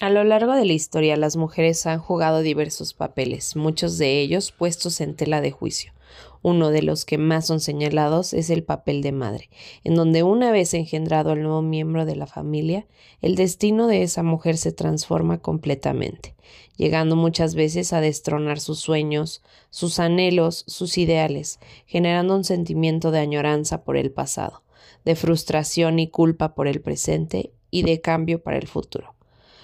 A lo largo de la historia las mujeres han jugado diversos papeles, muchos de ellos puestos en tela de juicio. Uno de los que más son señalados es el papel de madre, en donde una vez engendrado el nuevo miembro de la familia, el destino de esa mujer se transforma completamente, llegando muchas veces a destronar sus sueños, sus anhelos, sus ideales, generando un sentimiento de añoranza por el pasado, de frustración y culpa por el presente y de cambio para el futuro.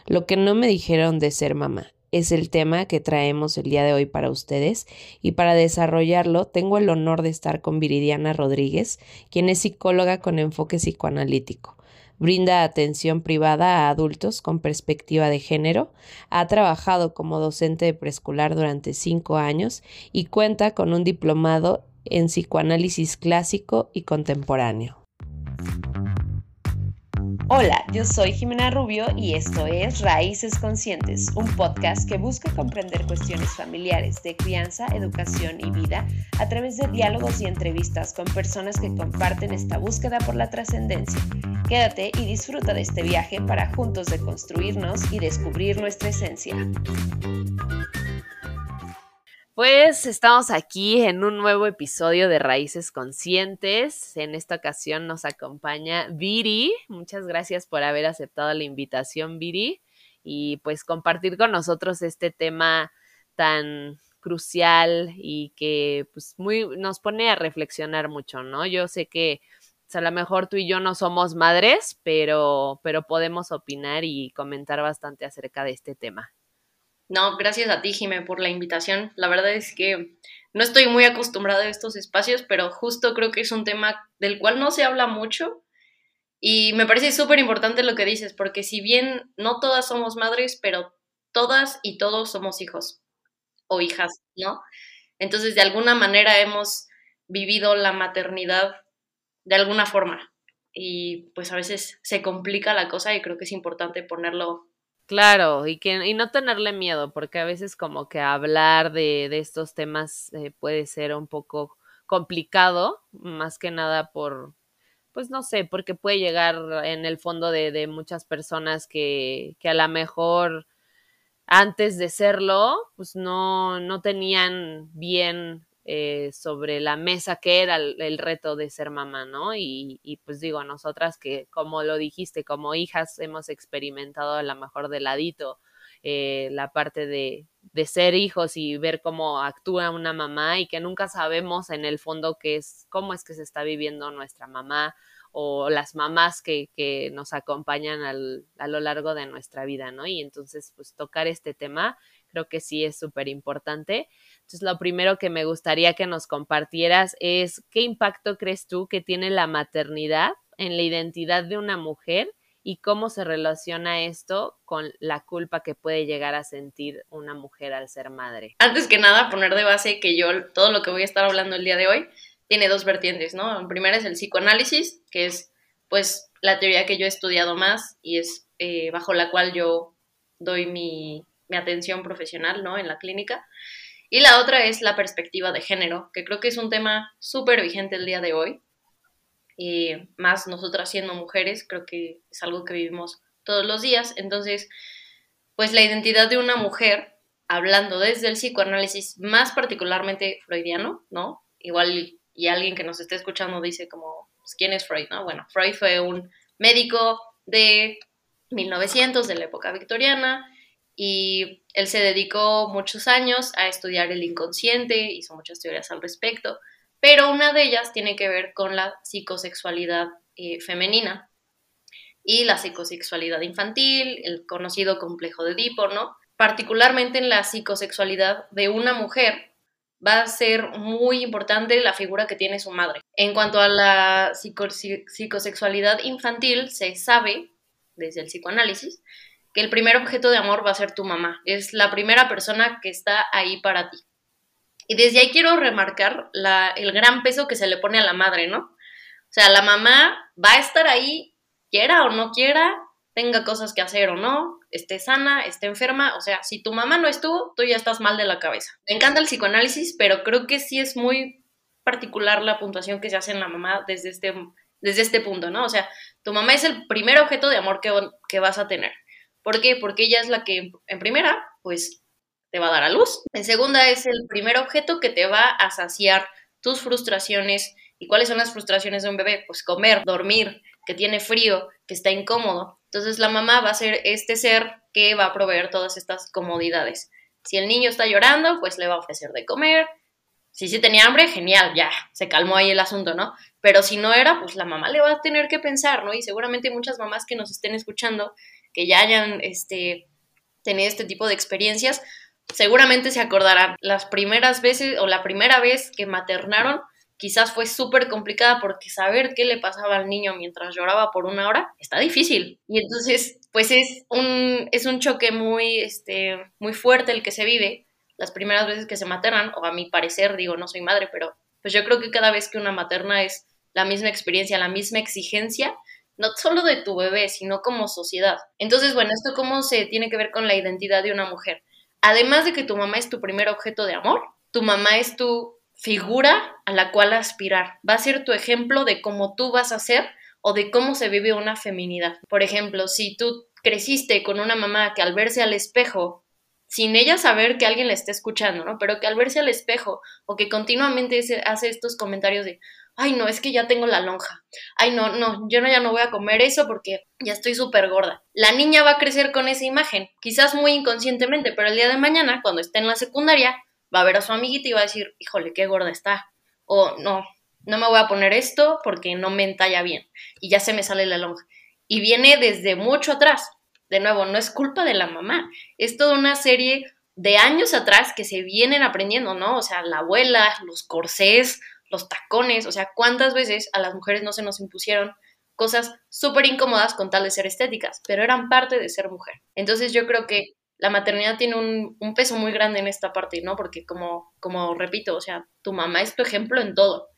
Lo que no me dijeron de ser mamá es el tema que traemos el día de hoy para ustedes y para desarrollarlo tengo el honor de estar con Viridiana Rodríguez, quien es psicóloga con enfoque psicoanalítico. Brinda atención privada a adultos con perspectiva de género, ha trabajado como docente de preescolar durante cinco años y cuenta con un diplomado en psicoanálisis clásico y contemporáneo. Hola, yo soy Jimena Rubio y esto es Raíces Conscientes, un podcast que busca comprender cuestiones familiares de crianza, educación y vida a través de diálogos y entrevistas con personas que comparten esta búsqueda por la trascendencia. Quédate y disfruta de este viaje para juntos deconstruirnos y descubrir nuestra esencia. Pues estamos aquí en un nuevo episodio de Raíces Conscientes. En esta ocasión nos acompaña Viri. Muchas gracias por haber aceptado la invitación, Viri, y pues compartir con nosotros este tema tan crucial y que pues muy nos pone a reflexionar mucho, ¿no? Yo sé que pues, a lo mejor tú y yo no somos madres, pero pero podemos opinar y comentar bastante acerca de este tema. No, gracias a ti, Jimé, por la invitación. La verdad es que no estoy muy acostumbrada a estos espacios, pero justo creo que es un tema del cual no se habla mucho y me parece súper importante lo que dices, porque si bien no todas somos madres, pero todas y todos somos hijos o hijas, ¿no? Entonces, de alguna manera hemos vivido la maternidad de alguna forma y pues a veces se complica la cosa y creo que es importante ponerlo Claro, y que y no tenerle miedo, porque a veces como que hablar de, de estos temas eh, puede ser un poco complicado, más que nada por, pues no sé, porque puede llegar en el fondo de, de muchas personas que, que a lo mejor antes de serlo, pues no, no tenían bien eh, sobre la mesa que era el, reto de ser mamá, ¿no? Y, y, pues digo, nosotras que, como lo dijiste, como hijas hemos experimentado a lo mejor de ladito eh, la parte de, de ser hijos y ver cómo actúa una mamá y que nunca sabemos en el fondo qué es, cómo es que se está viviendo nuestra mamá o las mamás que, que nos acompañan al, a lo largo de nuestra vida, ¿no? Y entonces, pues tocar este tema creo que sí es súper importante. Entonces, lo primero que me gustaría que nos compartieras es qué impacto crees tú que tiene la maternidad en la identidad de una mujer y cómo se relaciona esto con la culpa que puede llegar a sentir una mujer al ser madre. Antes que nada, poner de base que yo todo lo que voy a estar hablando el día de hoy tiene dos vertientes, ¿no? La primera es el psicoanálisis, que es pues la teoría que yo he estudiado más y es eh, bajo la cual yo doy mi, mi atención profesional, ¿no? En la clínica. Y la otra es la perspectiva de género, que creo que es un tema súper vigente el día de hoy. Y más nosotras siendo mujeres, creo que es algo que vivimos todos los días. Entonces, pues la identidad de una mujer, hablando desde el psicoanálisis, más particularmente freudiano, ¿no? Igual y alguien que nos esté escuchando dice como, pues, ¿quién es Freud? ¿no? Bueno, Freud fue un médico de 1900, de la época victoriana, y él se dedicó muchos años a estudiar el inconsciente, hizo muchas teorías al respecto, pero una de ellas tiene que ver con la psicosexualidad eh, femenina y la psicosexualidad infantil, el conocido complejo de Edipo, ¿no? Particularmente en la psicosexualidad de una mujer va a ser muy importante la figura que tiene su madre. En cuanto a la psicosexualidad infantil, se sabe, desde el psicoanálisis, que el primer objeto de amor va a ser tu mamá. Es la primera persona que está ahí para ti. Y desde ahí quiero remarcar el gran peso que se le pone a la madre, ¿no? O sea, la mamá va a estar ahí, quiera o no quiera, tenga cosas que hacer o no, esté sana, esté enferma. O sea, si tu mamá no estuvo, tú ya estás mal de la cabeza. Me encanta el psicoanálisis, pero creo que sí es muy particular la puntuación que se hace en la mamá desde este, desde este punto, ¿no? O sea, tu mamá es el primer objeto de amor que, que vas a tener ¿Por qué? Porque ella es la que, en primera, pues te va a dar a luz. En segunda, es el primer objeto que te va a saciar tus frustraciones. ¿Y cuáles son las frustraciones de un bebé? Pues comer, dormir, que tiene frío, que está incómodo. Entonces la mamá va a ser este ser que va a proveer todas estas comodidades. Si el niño está llorando, pues le va a ofrecer de comer. Si sí tenía hambre, genial, ya, se calmó ahí el asunto, ¿no? Pero si no era, pues la mamá le va a tener que pensar, ¿no? Y seguramente muchas mamás que nos estén escuchando, que ya hayan este, tenido este tipo de experiencias, seguramente se acordarán las primeras veces o la primera vez que maternaron, quizás fue súper complicada porque saber qué le pasaba al niño mientras lloraba por una hora está difícil. Y entonces, pues es un, es un choque muy, este, muy fuerte el que se vive las primeras veces que se maternan, o a mi parecer, digo, no soy madre, pero pues yo creo que cada vez que una materna es la misma experiencia, la misma exigencia, no solo de tu bebé, sino como sociedad. Entonces, bueno, esto cómo se tiene que ver con la identidad de una mujer. Además de que tu mamá es tu primer objeto de amor, tu mamá es tu figura a la cual aspirar. Va a ser tu ejemplo de cómo tú vas a ser o de cómo se vive una feminidad. Por ejemplo, si tú creciste con una mamá que al verse al espejo, sin ella saber que alguien la está escuchando, ¿no? Pero que al verse al espejo o que continuamente hace estos comentarios de, ay, no, es que ya tengo la lonja, ay, no, no, yo no, ya no voy a comer eso porque ya estoy súper gorda. La niña va a crecer con esa imagen, quizás muy inconscientemente, pero el día de mañana, cuando esté en la secundaria, va a ver a su amiguita y va a decir, híjole, qué gorda está. O no, no me voy a poner esto porque no me entalla bien y ya se me sale la lonja. Y viene desde mucho atrás. De nuevo, no es culpa de la mamá, es toda una serie de años atrás que se vienen aprendiendo, ¿no? O sea, la abuela, los corsés, los tacones, o sea, cuántas veces a las mujeres no se nos impusieron cosas súper incómodas con tal de ser estéticas, pero eran parte de ser mujer. Entonces yo creo que la maternidad tiene un, peso muy grande en esta parte, ¿no? Porque como, como repito, o sea, tu mamá es tu ejemplo en todo,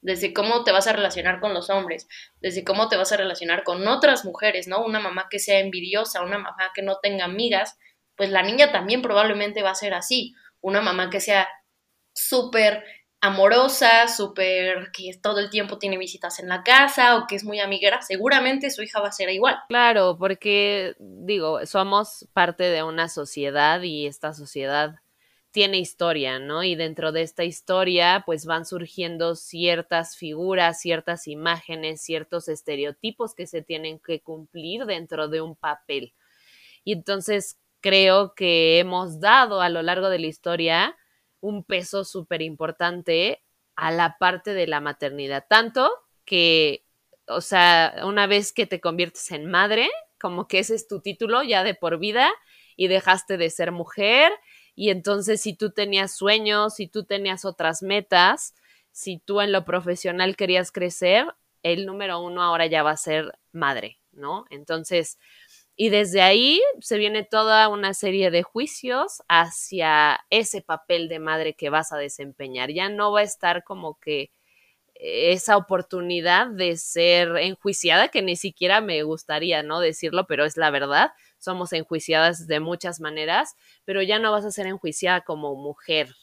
desde cómo te vas a relacionar con los hombres, desde cómo te vas a relacionar con otras mujeres, ¿no? Una mamá que sea envidiosa, una mamá que no tenga amigas, pues la niña también probablemente va a ser así, una mamá que sea súper amorosa, súper que todo el tiempo tiene visitas en la casa o que es muy amiguera, seguramente su hija va a ser igual. Claro, porque digo, somos parte de una sociedad y esta sociedad tiene historia, ¿no? Y dentro de esta historia, pues van surgiendo ciertas figuras, ciertas imágenes, ciertos estereotipos que se tienen que cumplir dentro de un papel. Y entonces creo que hemos dado a lo largo de la historia un peso súper importante a la parte de la maternidad, tanto que, o sea, una vez que te conviertes en madre, como que ese es tu título ya de por vida y dejaste de ser mujer y entonces si tú tenías sueños, si tú tenías otras metas, si tú en lo profesional querías crecer, el número uno ahora ya va a ser madre, ¿no? Entonces, y desde ahí se viene toda una serie de juicios hacia ese papel de madre que vas a desempeñar. Ya no va a estar como que esa oportunidad de ser enjuiciada, que ni siquiera me gustaría, ¿no? Decirlo, pero es la verdad. Somos enjuiciadas de muchas maneras, pero ya no vas a ser enjuiciada como mujer,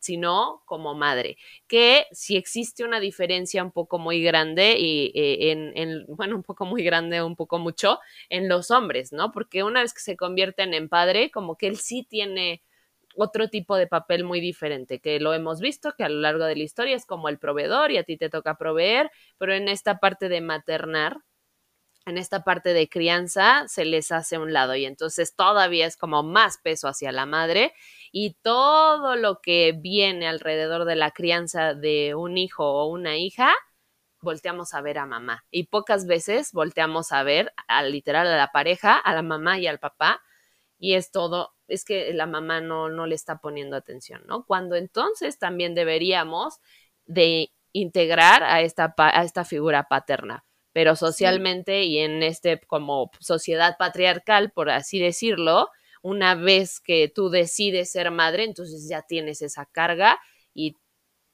sino como madre. Que si existe una diferencia un poco muy grande y eh, en, bueno, un poco muy grande, un poco mucho en los hombres, ¿no? Porque una vez que se convierten en padre, como que él sí tiene otro tipo de papel muy diferente, que lo hemos visto, que a lo largo de la historia es como el proveedor y a ti te toca proveer, pero en esta parte de maternar, en esta parte de crianza, se les hace un lado y entonces todavía es como más peso hacia la madre y todo lo que viene alrededor de la crianza de un hijo o una hija, volteamos a ver a mamá. Y pocas veces volteamos a ver al literal a la pareja, a la mamá y al papá, y es todo, es que la mamá no, no le está poniendo atención, ¿no? Cuando entonces también deberíamos de integrar a esta, a esta figura paterna, pero socialmente y en este como sociedad patriarcal, por así decirlo, una vez que tú decides ser madre, entonces ya tienes esa carga y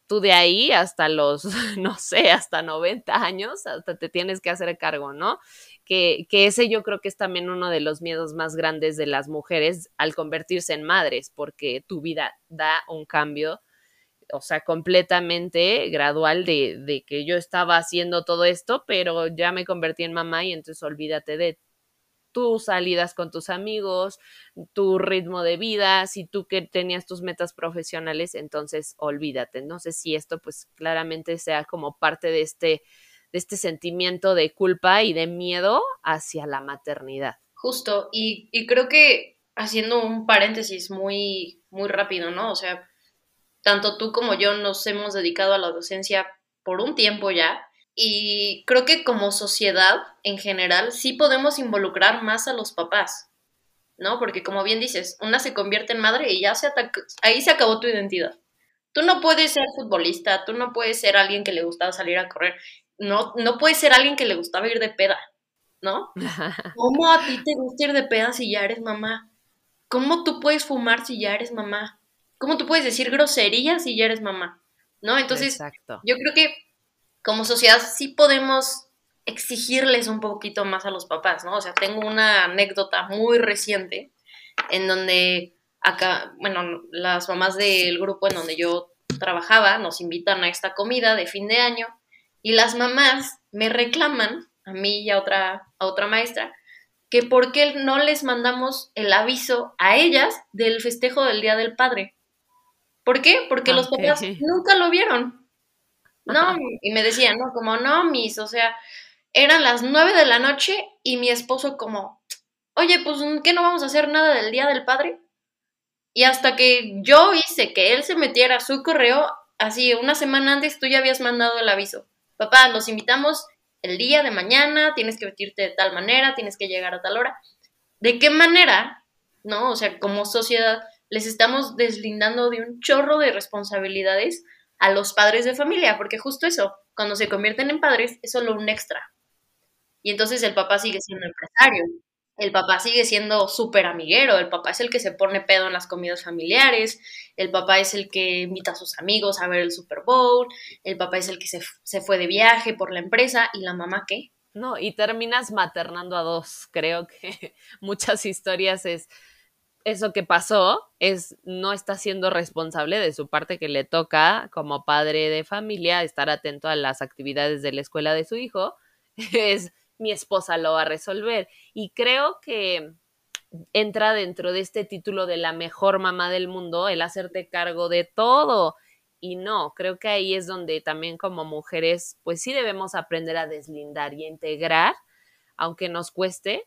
tú de ahí hasta los, no sé, hasta 90 años, hasta te tienes que hacer cargo, ¿no? Que, que, ese yo creo que es también uno de los miedos más grandes de las mujeres al convertirse en madres, porque tu vida da un cambio, o sea, completamente gradual de, de que yo estaba haciendo todo esto, pero ya me convertí en mamá y entonces olvídate de tus salidas con tus amigos, tu ritmo de vida, si tú que tenías tus metas profesionales, entonces olvídate. No sé si esto pues claramente sea como parte de este, de este sentimiento de culpa y de miedo hacia la maternidad. Justo, y, y creo que haciendo un paréntesis muy, muy rápido, ¿no? O sea, tanto tú como yo nos hemos dedicado a la docencia por un tiempo ya y creo que como sociedad en general sí podemos involucrar más a los papás, ¿no? Porque como bien dices, una se convierte en madre y ya se ahí se acabó tu identidad. Tú no puedes ser futbolista, tú no puedes ser alguien que le gustaba salir a correr, no, no puedes ser alguien que le gustaba ir de peda, ¿no? ¿Cómo a ti te gusta ir de peda si ya eres mamá? ¿Cómo tú puedes fumar si ya eres mamá? ¿Cómo tú puedes decir groserías si ya eres mamá? ¿No? Entonces, yo creo que como sociedad sí podemos exigirles un poquito más a los papás, ¿no? O sea, tengo una anécdota muy reciente en donde acá, bueno, las mamás del grupo en donde yo trabajaba nos invitan a esta comida de fin de año y las mamás me reclaman, a mí y a otra, a otra maestra, que por qué no les mandamos el aviso a ellas del festejo del Día del Padre. ¿Por qué? Porque los papás nunca lo vieron. No, y me decían, no, como no, mis, o sea, eran las nueve de la noche y mi esposo como, oye, pues, ¿qué no vamos a hacer nada del Día del Padre? Y hasta que yo hice que él se metiera a su correo, así una semana antes tú ya habías mandado el aviso. Papá, los invitamos el día de mañana, tienes que vestirte de tal manera, tienes que llegar a tal hora. ¿De qué manera, no? O sea, como sociedad les estamos deslindando de un chorro de responsabilidades a los padres de familia, porque justo eso, cuando se convierten en padres, es solo un extra. Y entonces el papá sigue siendo empresario, el papá sigue siendo súper amiguero, el papá es el que se pone pedo en las comidas familiares, el papá es el que invita a sus amigos a ver el Super Bowl, el papá es el que se, se fue de viaje por la empresa y la mamá qué. No, y terminas maternando a dos. Creo que muchas historias es eso que pasó es no está siendo responsable de su parte que le toca como padre de familia estar atento a las actividades de la escuela de su hijo, es mi esposa lo va a resolver. Y creo que entra dentro de este título de la mejor mamá del mundo el hacerte cargo de todo. Y no, creo que ahí es donde también como mujeres, pues sí debemos aprender a deslindar y a integrar, aunque nos cueste,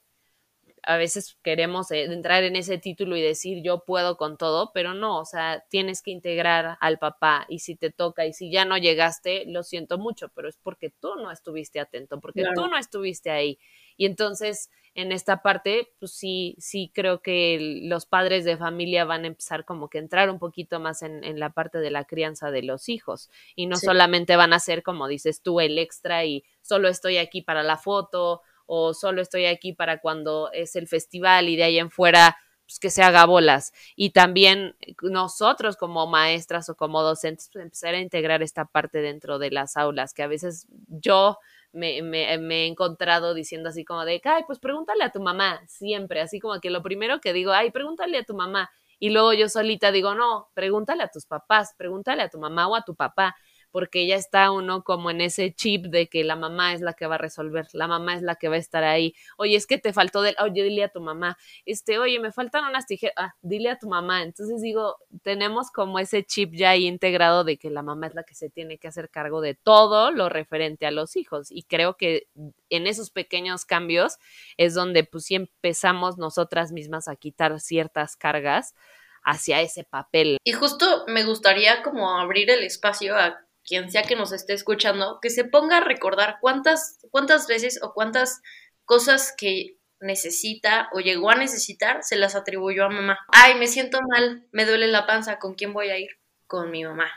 a veces queremos eh, entrar en ese título y decir yo puedo con todo, pero no, o sea, tienes que integrar al papá y si te toca y si ya no llegaste, lo siento mucho, pero es porque tú no estuviste atento, porque tú no estuviste ahí. Y entonces, en esta parte, pues sí, sí creo que los padres de familia van a empezar como que entrar un poquito más en, en la parte de la crianza de los hijos. Y no solamente van a ser, como dices tú, el extra y solo estoy aquí para la foto o solo estoy aquí para cuando es el festival y de ahí en fuera pues, que se haga bolas. Y también nosotros como maestras o como docentes pues, empezar a integrar esta parte dentro de las aulas, que a veces yo me, me, me, he encontrado diciendo así como de, ay, pues pregúntale a tu mamá, siempre, así como que lo primero que digo, ay, pregúntale a tu mamá. Y luego yo solita digo, no, pregúntale a tus papás, pregúntale a tu mamá o a tu papá porque ya está uno como en ese chip de que la mamá es la que va a resolver, la mamá es la que va a estar ahí. Oye, es que te faltó del, oye, dile a tu mamá, este, oye, me faltan unas tijeras, ah, dile a tu mamá. Entonces digo, tenemos como ese chip ya ahí integrado de que la mamá es la que se tiene que hacer cargo de todo lo referente a los hijos. Y creo que en esos pequeños cambios es donde pues sí empezamos nosotras mismas a quitar ciertas cargas hacia ese papel. Y justo me gustaría como abrir el espacio a quien sea que nos esté escuchando, que se ponga a recordar cuántas, cuántas veces o cuántas cosas que necesita o llegó a necesitar se las atribuyó a mamá. Ay, me siento mal, me duele la panza, ¿con quién voy a ir? Con mi mamá.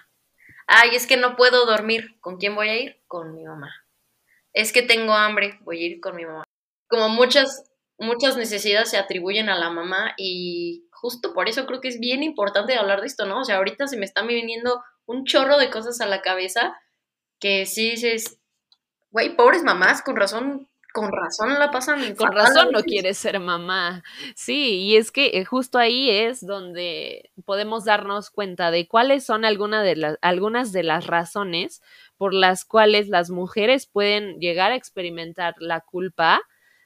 Ay, es que no puedo dormir, ¿con quién voy a ir? Con mi mamá. Es que tengo hambre, voy a ir con mi mamá. Como muchas, muchas necesidades se atribuyen a la mamá y justo por eso creo que es bien importante hablar de esto, ¿no? O sea, ahorita se me están viniendo un chorro de cosas a la cabeza que sí dices, güey, pobres mamás, con razón, con razón la pasan. Con razón no quieres ser mamá. Sí, y es que eh, justo ahí es donde podemos darnos cuenta de cuáles son alguna de las, algunas de las razones por las cuales las mujeres pueden llegar a experimentar la culpa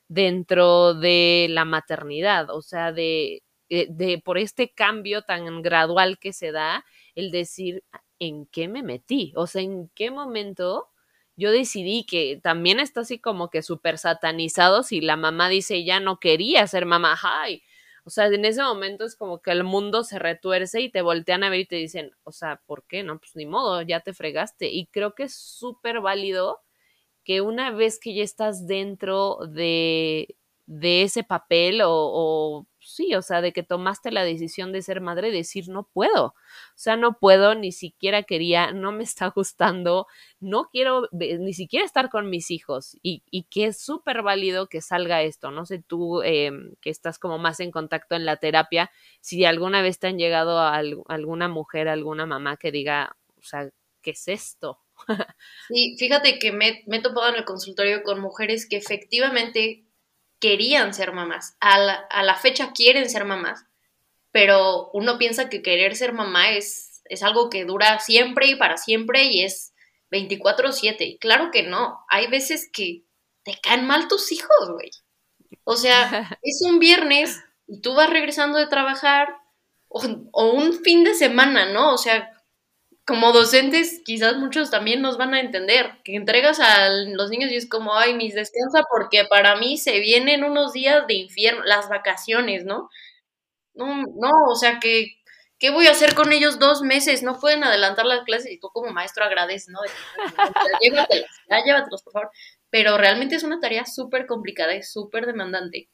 dentro de la maternidad, o sea, de, de, de por este cambio tan gradual que se da, el decir, ¿en qué me metí? O sea, ¿en qué momento yo decidí que también está así como que súper satanizado si la mamá dice ya no quería ser mamá, ay. O sea, en ese momento es como que el mundo se retuerce y te voltean a ver y te dicen, o sea, ¿por qué? No, pues ni modo, ya te fregaste. Y creo que es súper válido que una vez que ya estás dentro de, de ese papel o, o sí, o sea, de que tomaste la decisión de ser madre, decir no puedo, o sea, no puedo, ni siquiera quería, no me está gustando, no quiero ni siquiera estar con mis hijos. Y, y que es súper válido que salga esto, no sé tú eh, que estás como más en contacto en la terapia, si alguna vez te han llegado a alguna mujer, alguna mamá que diga, o sea, ¿qué es esto? sí, fíjate que me, me he topado en el consultorio con mujeres que efectivamente querían ser mamás. A la, a la, fecha quieren ser mamás, pero uno piensa que querer ser mamá es, es algo que dura siempre y para siempre y es 24/7. Claro que no. Hay veces que te caen mal tus hijos, güey. O sea, es un viernes y tú vas regresando de trabajar o, o un fin de semana, ¿no? O sea, como docentes, quizás muchos también nos van a entender, que entregas a los niños y es como, ay, mis descansa porque para mí se vienen unos días de infierno, las vacaciones, ¿no? No, no, o sea que, ¿qué voy a hacer con ellos dos meses? No pueden adelantar las clases y tú como maestro agradeces, ¿no? Ya llévatelos, ya por favor. Pero realmente es una tarea súper complicada y súper demandante.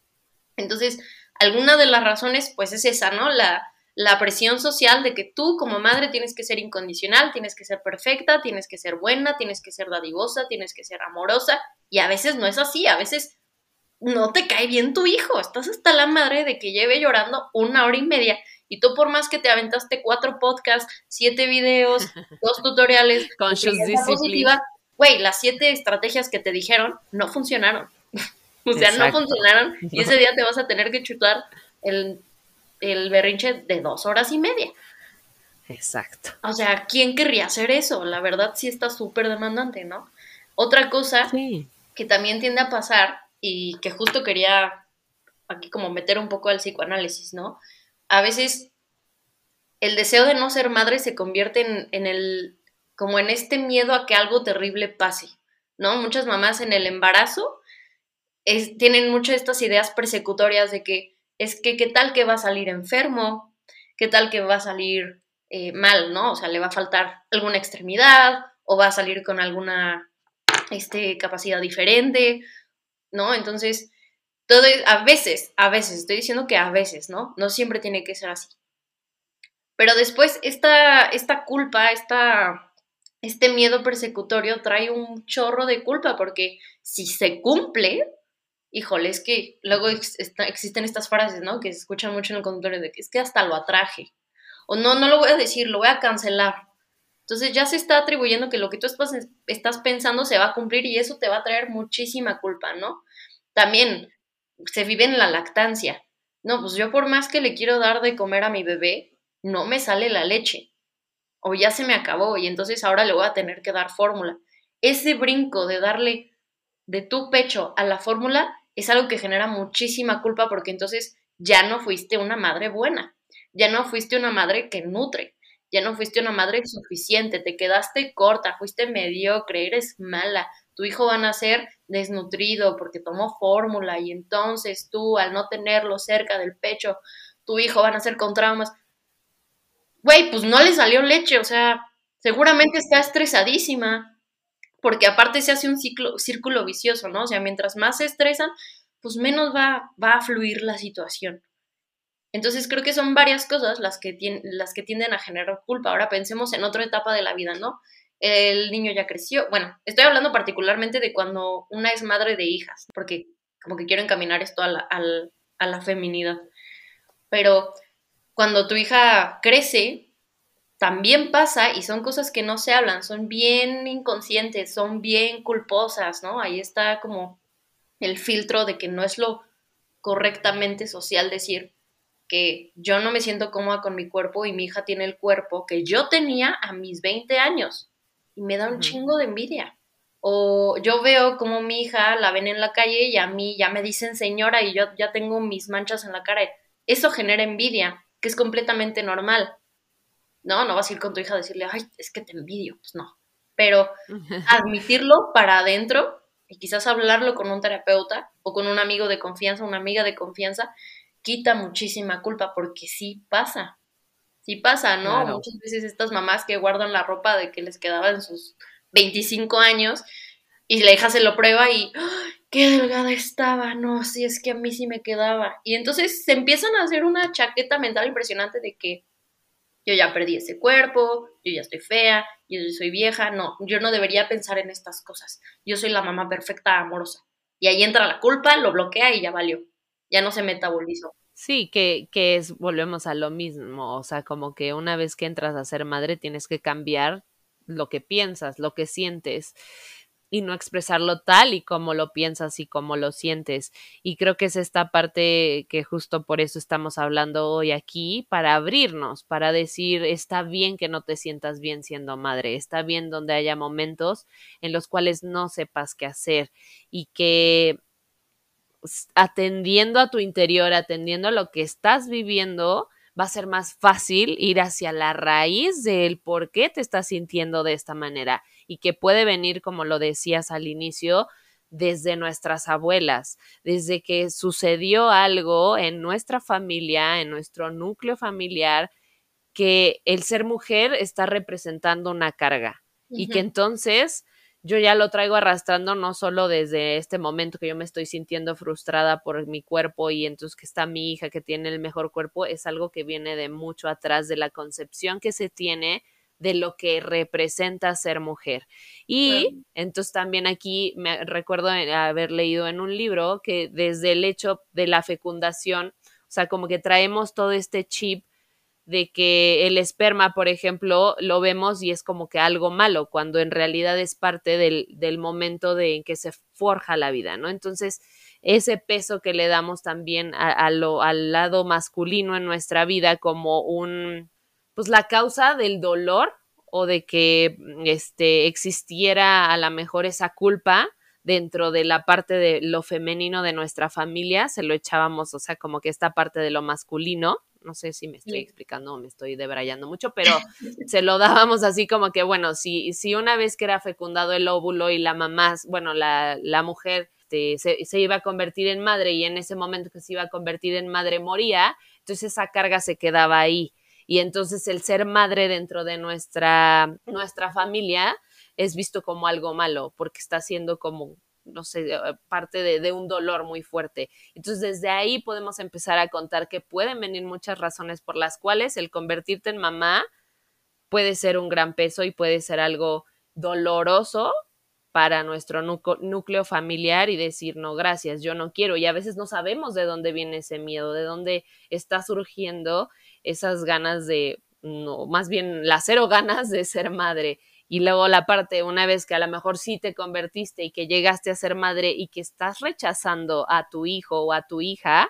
Entonces, alguna de las razones, pues es esa, ¿no? La, la presión social de que tú como madre tienes que ser incondicional, tienes que ser perfecta, tienes que ser buena, tienes que ser dadivosa, tienes que ser amorosa, y a veces no es así, a veces no te cae bien tu hijo, estás hasta la madre de que lleve llorando una hora y media, y tú por más que te aventaste cuatro podcasts, siete videos, dos tutoriales, positiva, güey, las siete estrategias que te dijeron no funcionaron. o sea, no funcionaron, y ese día te vas a tener que chutar el el berrinche de dos horas y media. Exacto. O sea, ¿quién querría hacer eso? La verdad sí está súper demandante, ¿no? Otra cosa que también tiende a pasar y que justo quería aquí como meter un poco al psicoanálisis, ¿no? A veces el deseo de no ser madre se convierte en, en el, como en este miedo a que algo terrible pase, ¿no? Muchas mamás en el embarazo es, tienen muchas de estas ideas persecutorias de que es que qué tal que va a salir enfermo, qué tal que va a salir eh, mal, ¿no? O sea, le va a faltar alguna extremidad o va a salir con alguna este, capacidad diferente, ¿no? Entonces, todo a veces, a veces, estoy diciendo que a veces, ¿no? No siempre tiene que ser así. Pero después esta, esta culpa, esta, este miedo persecutorio trae un chorro de culpa porque si se cumple, híjole, es que luego existen estas frases, ¿no? Que se escuchan mucho en el conductor de que es que hasta lo atraje. O no, no lo voy a decir, lo voy a cancelar. Entonces ya se está atribuyendo que lo que tú estás pensando se va a cumplir y eso te va a traer muchísima culpa, ¿no? También se vive en la lactancia. No, pues yo por más que le quiero dar de comer a mi bebé, no me sale la leche. O ya se me acabó y entonces ahora le voy a tener que dar fórmula. Ese brinco de darle de tu pecho a la fórmula es algo que genera muchísima culpa porque entonces ya no fuiste una madre buena, ya no fuiste una madre que nutre, ya no fuiste una madre suficiente, te quedaste corta, fuiste mediocre, eres mala, tu hijo va a nacer desnutrido porque tomó fórmula y entonces tú al no tenerlo cerca del pecho, tu hijo va a nacer con traumas. Güey, pues no le salió leche, o sea, seguramente está estresadísima, porque aparte se hace un ciclo, círculo vicioso, ¿no? O sea, mientras más se estresan, pues menos va, va a fluir la situación. Entonces creo que son varias cosas las que, las que tienden a generar culpa. Ahora pensemos en otra etapa de la vida, ¿no? El niño ya creció. Bueno, estoy hablando particularmente de cuando una es madre de hijas, porque como que quiero encaminar esto a la, a la feminidad. Pero cuando tu hija crece, también pasa y son cosas que no se hablan, son bien inconscientes, son bien culposas, ¿no? Ahí está como el filtro de que no es lo correctamente social decir que yo no me siento cómoda con mi cuerpo y mi hija tiene el cuerpo que yo tenía a mis 20 años y me da un chingo de envidia. O yo veo como mi hija la ven en la calle y a mí ya me dicen señora y yo ya tengo mis manchas en la cara. Eso genera envidia, que es completamente normal. No, no vas a ir con tu hija a decirle, ay, es que te envidio. Pues no. Pero admitirlo para adentro y quizás hablarlo con un terapeuta o con un amigo de confianza, una amiga de confianza, quita muchísima culpa porque sí pasa. Sí pasa, ¿no? Muchas veces estas mamás que guardan la ropa de que les quedaba en sus 25 años y la hija se lo prueba y qué delgada estaba, no, si es que a mí sí me quedaba. Y entonces se empiezan a hacer una chaqueta mental impresionante de que yo ya perdí ese cuerpo, yo ya estoy fea, yo soy vieja, no, yo no debería pensar en estas cosas. Yo soy la mamá perfecta, amorosa. Y ahí entra la culpa, lo bloquea y ya valió. Ya no se metabolizó. Sí, que, que es, volvemos a lo mismo, o sea, como que una vez que entras a ser madre tienes que cambiar lo que piensas, lo que sientes y no expresarlo tal y como lo piensas y como lo sientes. Y creo que es esta parte que justo por eso estamos hablando hoy aquí, para abrirnos, para decir, está bien que no te sientas bien siendo madre, está bien donde haya momentos en los cuales no sepas qué hacer y que atendiendo a tu interior, atendiendo a lo que estás viviendo, va a ser más fácil ir hacia la raíz del por qué te estás sintiendo de esta manera y que puede venir, como lo decías al inicio, desde nuestras abuelas, desde que sucedió algo en nuestra familia, en nuestro núcleo familiar, que el ser mujer está representando una carga y que entonces yo ya lo traigo arrastrando no solo desde este momento que yo me estoy sintiendo frustrada por mi cuerpo y entonces que está mi hija que tiene el mejor cuerpo, es algo que viene de mucho atrás de la concepción que se tiene de lo que representa ser mujer. Y entonces también aquí me recuerdo haber leído en un libro que desde el hecho de la fecundación, o sea, como que traemos todo este chip de que el esperma, por ejemplo, lo vemos y es como que algo malo, cuando en realidad es parte del, del momento de, en que se forja la vida, ¿no? Entonces, ese peso que le damos también a, lo, al lado masculino en nuestra vida como un, pues la causa del dolor o de que este, existiera a lo mejor esa culpa dentro de la parte de lo femenino de nuestra familia, se lo echábamos, o sea, como que esta parte de lo masculino, no sé si me estoy explicando o me estoy debrayando mucho, pero se lo dábamos así como que, bueno, si, si una vez que era fecundado el óvulo y la mamá, bueno, la, la mujer este, se, se, iba a convertir en madre y en ese momento que se iba a convertir en madre moría, entonces esa carga se quedaba ahí. Y entonces el ser madre dentro de nuestra, nuestra familia es visto como algo malo, porque está siendo como no sé, eh, parte de, un dolor muy fuerte. Entonces, desde ahí podemos empezar a contar que pueden venir muchas razones por las cuales el convertirte en mamá puede ser un gran peso y puede ser algo doloroso para nuestro núcleo familiar y decir, no, gracias, yo no quiero. Y a veces no sabemos de dónde viene ese miedo, de dónde está surgiendo esas ganas de, no, más bien las cero ganas de ser madre y luego la parte, una vez que a lo mejor sí te convertiste y que llegaste a ser madre y que estás rechazando a tu hijo o a tu hija,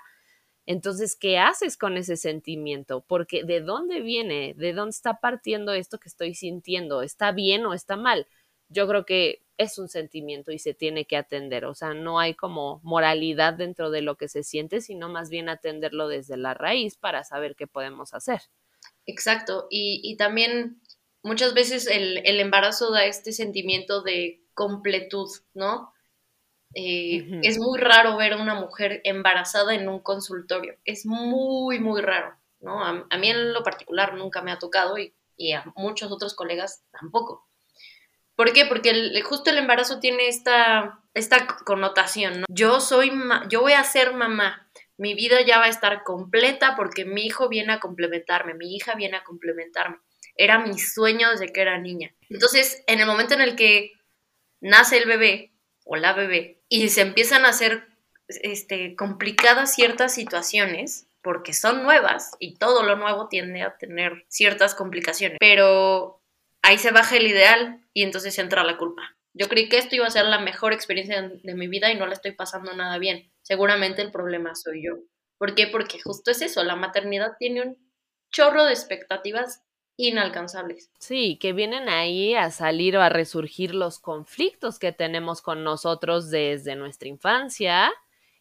entonces, ¿qué haces con ese sentimiento? Porque ¿de dónde viene? ¿De dónde está partiendo esto que estoy sintiendo? ¿Está bien o está mal? Yo creo que es un sentimiento y se tiene que atender. O sea, no hay como moralidad dentro de lo que se siente, sino más bien atenderlo desde la raíz para saber qué podemos hacer. Exacto. Y, y también muchas veces el, embarazo da este sentimiento de completud, ¿no? Eh, es muy raro ver a una mujer embarazada en un consultorio, es muy, muy raro, ¿no? A, mí en lo particular nunca me ha tocado y, a muchos otros colegas tampoco. ¿Por qué? Porque justo el embarazo tiene esta, esta connotación, ¿no? Yo soy, yo voy a ser mamá, mi vida ya va a estar completa porque mi hijo viene a complementarme, mi hija viene a complementarme era mi sueño desde que era niña. Entonces, en el momento en el que nace el bebé o la bebé y se empiezan a hacer este, complicadas ciertas situaciones, porque son nuevas y todo lo nuevo tiende a tener ciertas complicaciones, pero ahí se baja el ideal y entonces entra la culpa. Yo creí que esto iba a ser la mejor experiencia de mi vida y no la estoy pasando nada bien. Seguramente el problema soy yo. ¿Por qué? Porque justo es eso, la maternidad tiene un chorro de expectativas inalcanzables. Sí, que vienen ahí a salir o a resurgir los conflictos que tenemos con nosotros desde nuestra infancia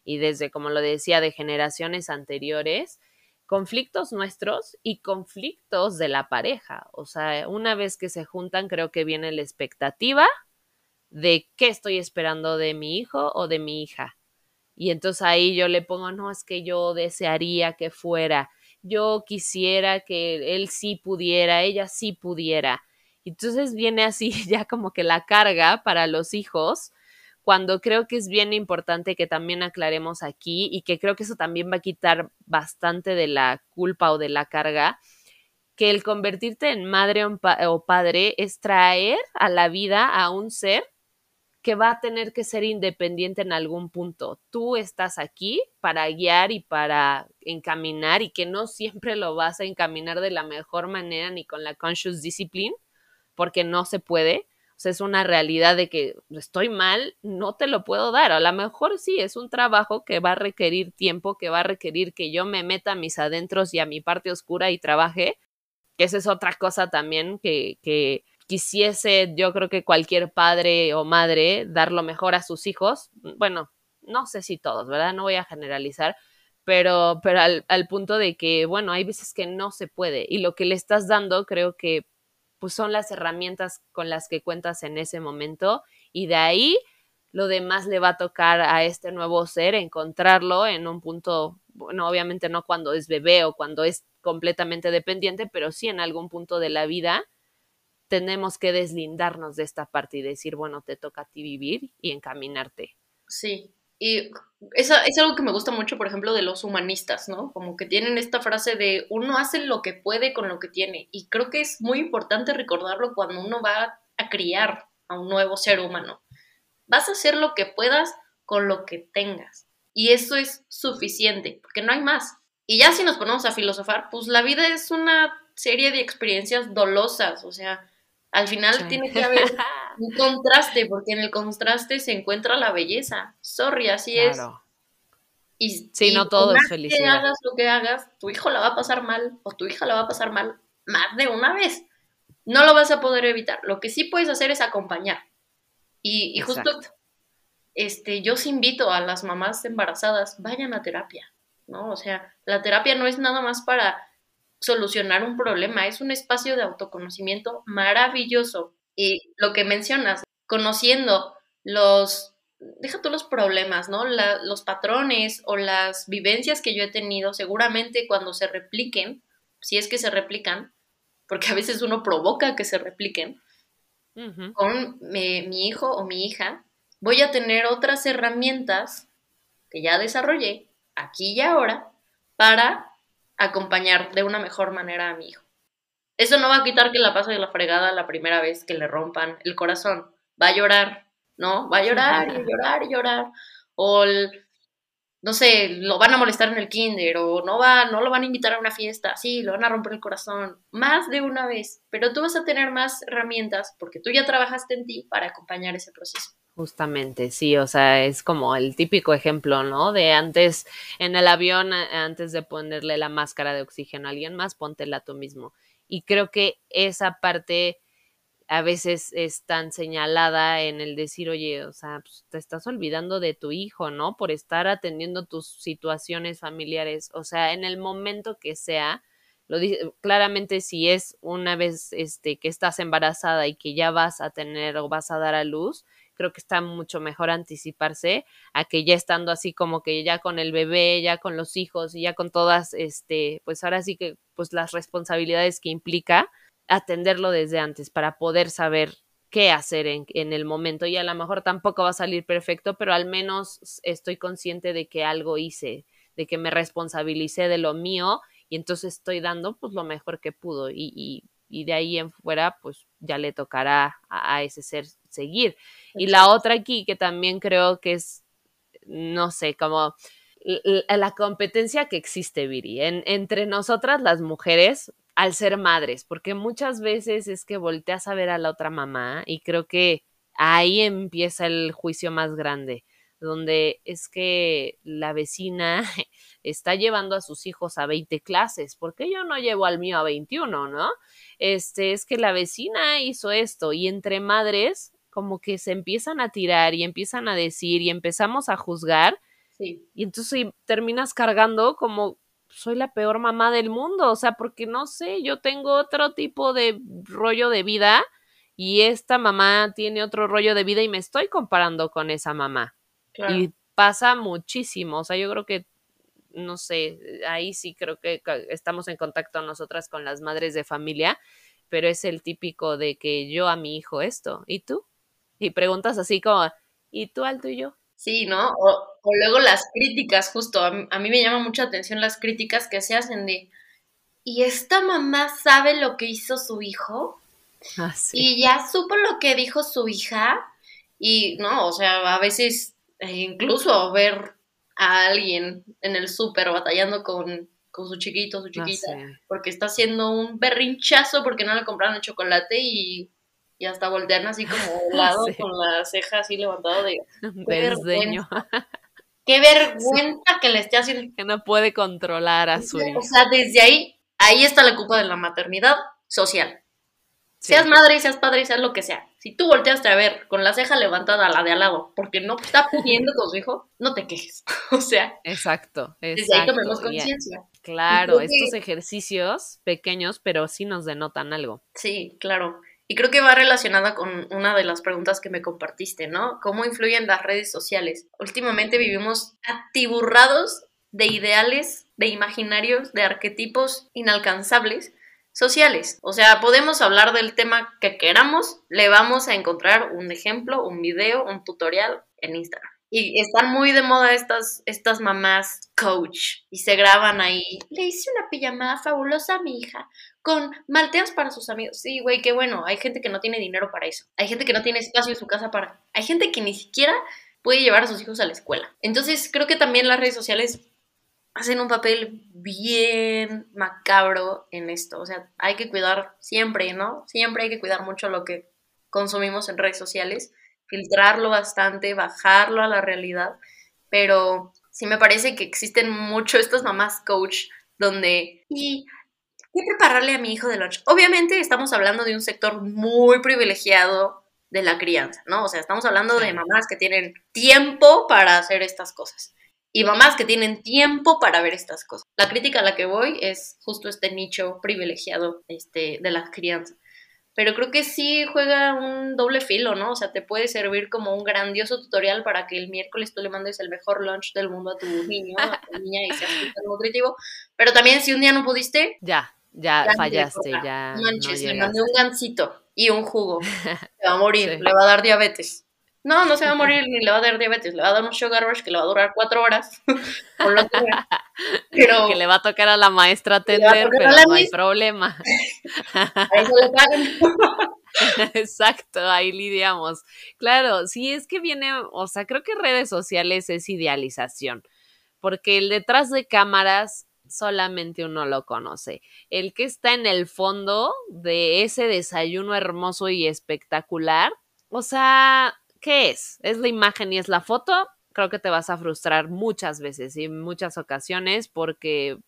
y desde, como lo decía, de generaciones anteriores, conflictos nuestros y conflictos de la pareja. O sea, una vez que se juntan, creo que viene la expectativa de qué estoy esperando de mi hijo o de mi hija. Y entonces ahí yo le pongo, no, es que yo desearía que fuera yo quisiera que él sí pudiera, ella sí pudiera. Entonces viene así ya como que la carga para los hijos, cuando creo que es bien importante que también aclaremos aquí y que creo que eso también va a quitar bastante de la culpa o de la carga, que el convertirte en madre o padre es traer a la vida a un ser que va a tener que ser independiente en algún punto. Tú estás aquí para guiar y para encaminar y que no siempre lo vas a encaminar de la mejor manera ni con la conscious discipline, porque no se puede. Sea, es una realidad de que estoy mal, no te lo puedo dar. A lo mejor sí, es un trabajo que va a requerir tiempo, que va a requerir que yo me meta a mis adentros y a mi parte oscura y trabaje, que esa es otra cosa también que, que quisiese, yo creo que cualquier padre o madre, dar lo mejor a sus hijos, bueno, no sé si todos, ¿verdad? No voy a generalizar, pero, pero al, punto de que, bueno, hay veces que no se puede y lo que le estás dando creo que pues son las herramientas con las que cuentas en ese momento y de ahí lo demás le va a tocar a este nuevo ser encontrarlo en un punto, bueno, obviamente no cuando es bebé o cuando es completamente dependiente, pero sí en algún punto de la vida tenemos que deslindarnos de esta parte y decir, bueno, te toca a ti vivir y encaminarte. Sí, y eso es algo que me gusta mucho, por ejemplo, de los humanistas, ¿no? Como que tienen esta frase de uno hace lo que puede con lo que tiene. Y creo que es muy importante recordarlo cuando uno va a criar a un nuevo ser humano. Vas a hacer lo que puedas con lo que tengas. Y eso es suficiente, porque no hay más. Y ya si nos ponemos a filosofar, pues la vida es una serie de experiencias dolosas, o sea, al final tiene que haber un contraste, porque en el contraste se encuentra la belleza. Sorry, así es. Y, si no todo es felicidad. Que hagas lo que hagas, tu hijo la va a pasar mal o tu hija la va a pasar mal más de una vez. No lo vas a poder evitar. Lo que sí puedes hacer es acompañar. Y, y justo, este, yo os invito a las mamás embarazadas, vayan a terapia, ¿no? O sea, la terapia no es nada más para solucionar un problema, es un espacio de autoconocimiento maravilloso. Y lo que mencionas, conociendo los, deja tú los problemas, ¿no? los patrones o las vivencias que yo he tenido, seguramente cuando se repliquen, si es que se replican, porque a veces uno provoca que se repliquen, con mi hijo o mi hija, voy a tener otras herramientas que ya desarrollé aquí y ahora para acompañar de una mejor manera a mi hijo. Eso no va a quitar que la pase de la fregada la primera vez que le rompan el corazón. Va a llorar, ¿no? Va a llorar y llorar y llorar. O, no sé, lo van a molestar en el kinder o no, va, no lo van a invitar a una fiesta. Sí, lo van a romper el corazón. Más de una vez. Pero tú vas a tener más herramientas porque tú ya trabajaste en ti para acompañar ese proceso. Justamente, sí, o sea, es como el típico ejemplo, ¿no? De antes en el avión, antes de ponerle la máscara de oxígeno a alguien más, póntela tú mismo. Y creo que esa parte a veces es tan señalada en el decir, oye, o sea, pues, te estás olvidando de tu hijo, ¿no? Por estar atendiendo tus situaciones familiares, o sea, en el momento que sea, lo dice, claramente si es una vez este que estás embarazada y que ya vas a tener o vas a dar a luz, creo que está mucho mejor anticiparse a que ya estando así como que ya con el bebé, ya con los hijos y ya con todas, este, pues ahora sí que, pues las responsabilidades que implica atenderlo desde antes para poder saber qué hacer en, en, el momento. Y a lo mejor tampoco va a salir perfecto, pero al menos estoy consciente de que algo hice, de que me responsabilicé de lo mío y entonces estoy dando pues lo mejor que pudo y, y, y de ahí en fuera pues ya le tocará a, a ese ser seguir. Y la otra aquí que también creo que es, no sé, como la competencia que existe, Viri, en, entre nosotras las mujeres al ser madres, porque muchas veces es que volteas a ver a la otra mamá y creo que ahí empieza el juicio más grande, donde es que la vecina está llevando a sus hijos a 20 clases, porque yo no llevo al mío a 21, ¿no? Este, es que la vecina hizo esto y entre madres como que se empiezan a tirar y empiezan a decir y empezamos a juzgar. Sí. Y entonces terminas cargando como soy la peor mamá del mundo, o sea, porque no sé, yo tengo otro tipo de rollo de vida y esta mamá tiene otro rollo de vida y me estoy comparando con esa mamá. Claro. Y pasa muchísimo, o sea, yo creo que, no sé, ahí sí creo que estamos en contacto nosotras con las madres de familia, pero es el típico de que yo a mi hijo esto, ¿y tú? Y preguntas así como, ¿y tú al tuyo? Sí, ¿no? O, o luego las críticas, justo, a, mí- a mí me llama mucha atención las críticas que se hacen de, ¿y esta mamá sabe lo que hizo su hijo? Así. Y ya supo lo que dijo su hija. Y no, o sea, a veces eh, incluso ver a alguien en el súper batallando con, con su chiquito, su chiquita, porque está haciendo un berrinchazo porque no le compraron el chocolate y, y hasta voltean así como de lado Sí. con la ceja así levantada de Desdeño, qué vergüenza que le esté haciendo. que no puede controlar a su hijo. O sea, desde ahí, ahí está la culpa de la maternidad social. Sí. Seas madre, seas padre, seas lo que sea. Si tú volteaste a ver con la ceja levantada a la de al lado porque no está pudiendo con su hijo, no te quejes. O sea, Exacto, desde ahí tomemos conciencia. Claro, que- estos ejercicios pequeños, pero sí nos denotan algo. Sí, claro. Y creo que va relacionada con una de las preguntas que me compartiste, ¿no? ¿Cómo influyen las redes sociales? Últimamente vivimos atiburrados de ideales, de imaginarios, de arquetipos inalcanzables sociales. O sea, podemos hablar del tema que queramos, le vamos a encontrar un ejemplo, un video, un tutorial en Instagram. Y están muy de moda estas, estas mamás coach y se graban ahí. Le hice una pijamada fabulosa a mi hija con malteas para sus amigos. Sí, güey, qué bueno. Hay gente que no tiene dinero para eso. Hay gente que no tiene espacio en su casa para... Hay gente que ni siquiera puede llevar a sus hijos a la escuela. Entonces creo que también las redes sociales hacen un papel bien macabro en esto. O sea, hay que cuidar siempre, ¿no? Siempre hay que cuidar mucho lo que consumimos en redes sociales, filtrarlo bastante, bajarlo a la realidad, pero sí me parece que existen mucho estas mamás coach donde... Y ¿Qué prepararle a mi hijo de lunch? Obviamente estamos hablando de un sector muy privilegiado de la crianza, ¿no? O sea, estamos hablando de mamás que tienen tiempo para hacer estas cosas y mamás que tienen tiempo para ver estas cosas. La crítica a la que voy es justo este nicho privilegiado este, de la crianza. Pero creo que sí juega un doble filo, ¿no? O sea, te puede servir como un grandioso tutorial para que el miércoles tú le mandes el mejor lunch del mundo a tu niño, a tu niña y sea súper nutritivo. Pero también si un día no pudiste, Ya, ya Ya, fallaste, ya, ya no manches, le mandé un gancito y un jugo. Se va a morir, Sí. le va a dar diabetes. No, no se va a morir ni le va a dar diabetes, le va a dar un sugar rush que le va a durar cuatro horas. lo que. Pero Que le va a tocar a la maestra atender, pero no hay problema. a eso le pagan. Exacto, ahí lidiamos. Claro, sí, es que viene, o sea, creo que redes sociales es idealización, porque el detrás de cámaras solamente uno lo conoce. El que está en el fondo de ese desayuno hermoso y espectacular, o sea, ¿qué es? ¿Es la imagen y es la foto? Creo que te vas a frustrar muchas veces y muchas ocasiones porque,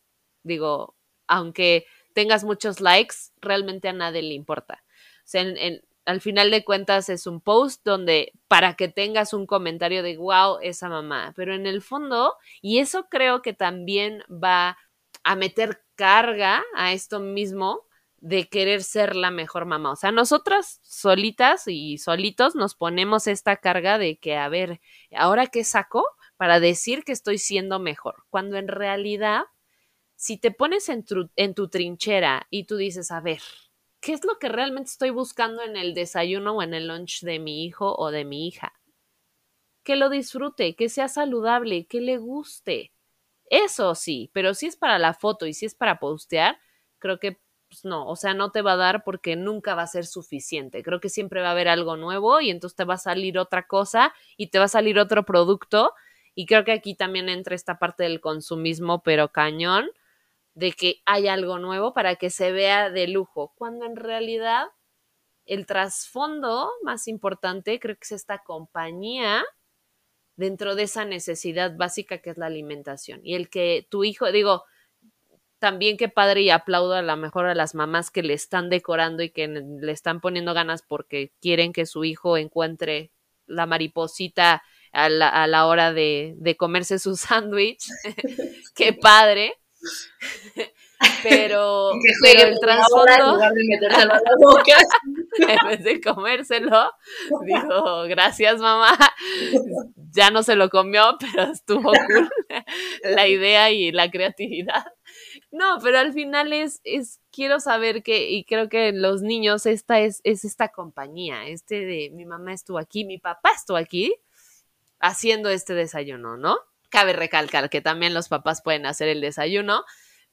digo, aunque tengas muchos likes, realmente a nadie le importa. O sea, al final de cuentas es un post donde para que tengas un comentario de wow, esa mamá, pero en el fondo, y eso creo que también va a meter carga a esto mismo de querer ser la mejor mamá. O sea, nosotras solitas y solitos nos ponemos esta carga de que, a ver, ¿ahora qué saco para decir que estoy siendo mejor? Cuando en realidad, si te pones en tu, trinchera y tú dices, a ver, ¿qué es lo que realmente estoy buscando en el desayuno o en el lunch de mi hijo o de mi hija? Que lo disfrute, que sea saludable, que le guste. Eso sí, pero si es para la foto y si es para postear, creo que pues, no, o sea, no te va a dar porque nunca va a ser suficiente. Creo que siempre va a haber algo nuevo y entonces te va a salir otra cosa y te va a salir otro producto. Y creo que aquí también entra esta parte del consumismo, pero cañón, de que hay algo nuevo para que se vea de lujo, cuando en realidad el trasfondo más importante creo que es esta compañía dentro de esa necesidad básica que es la alimentación. Y el que tu hijo, digo, también qué padre y aplaudo a lo mejor a las mamás que le están decorando y que le están poniendo ganas porque quieren que su hijo encuentre la mariposita a la, a la hora de, de comerse su sándwich. qué padre. pero, pero el trasfondo en vez de comérselo dijo gracias mamá ya no se lo comió pero estuvo cool la idea y la creatividad no pero al final es, es quiero saber que y creo que los niños esta es, es esta compañía este de mi mamá estuvo aquí mi papá estuvo aquí haciendo este desayuno no cabe recalcar que también los papás pueden hacer el desayuno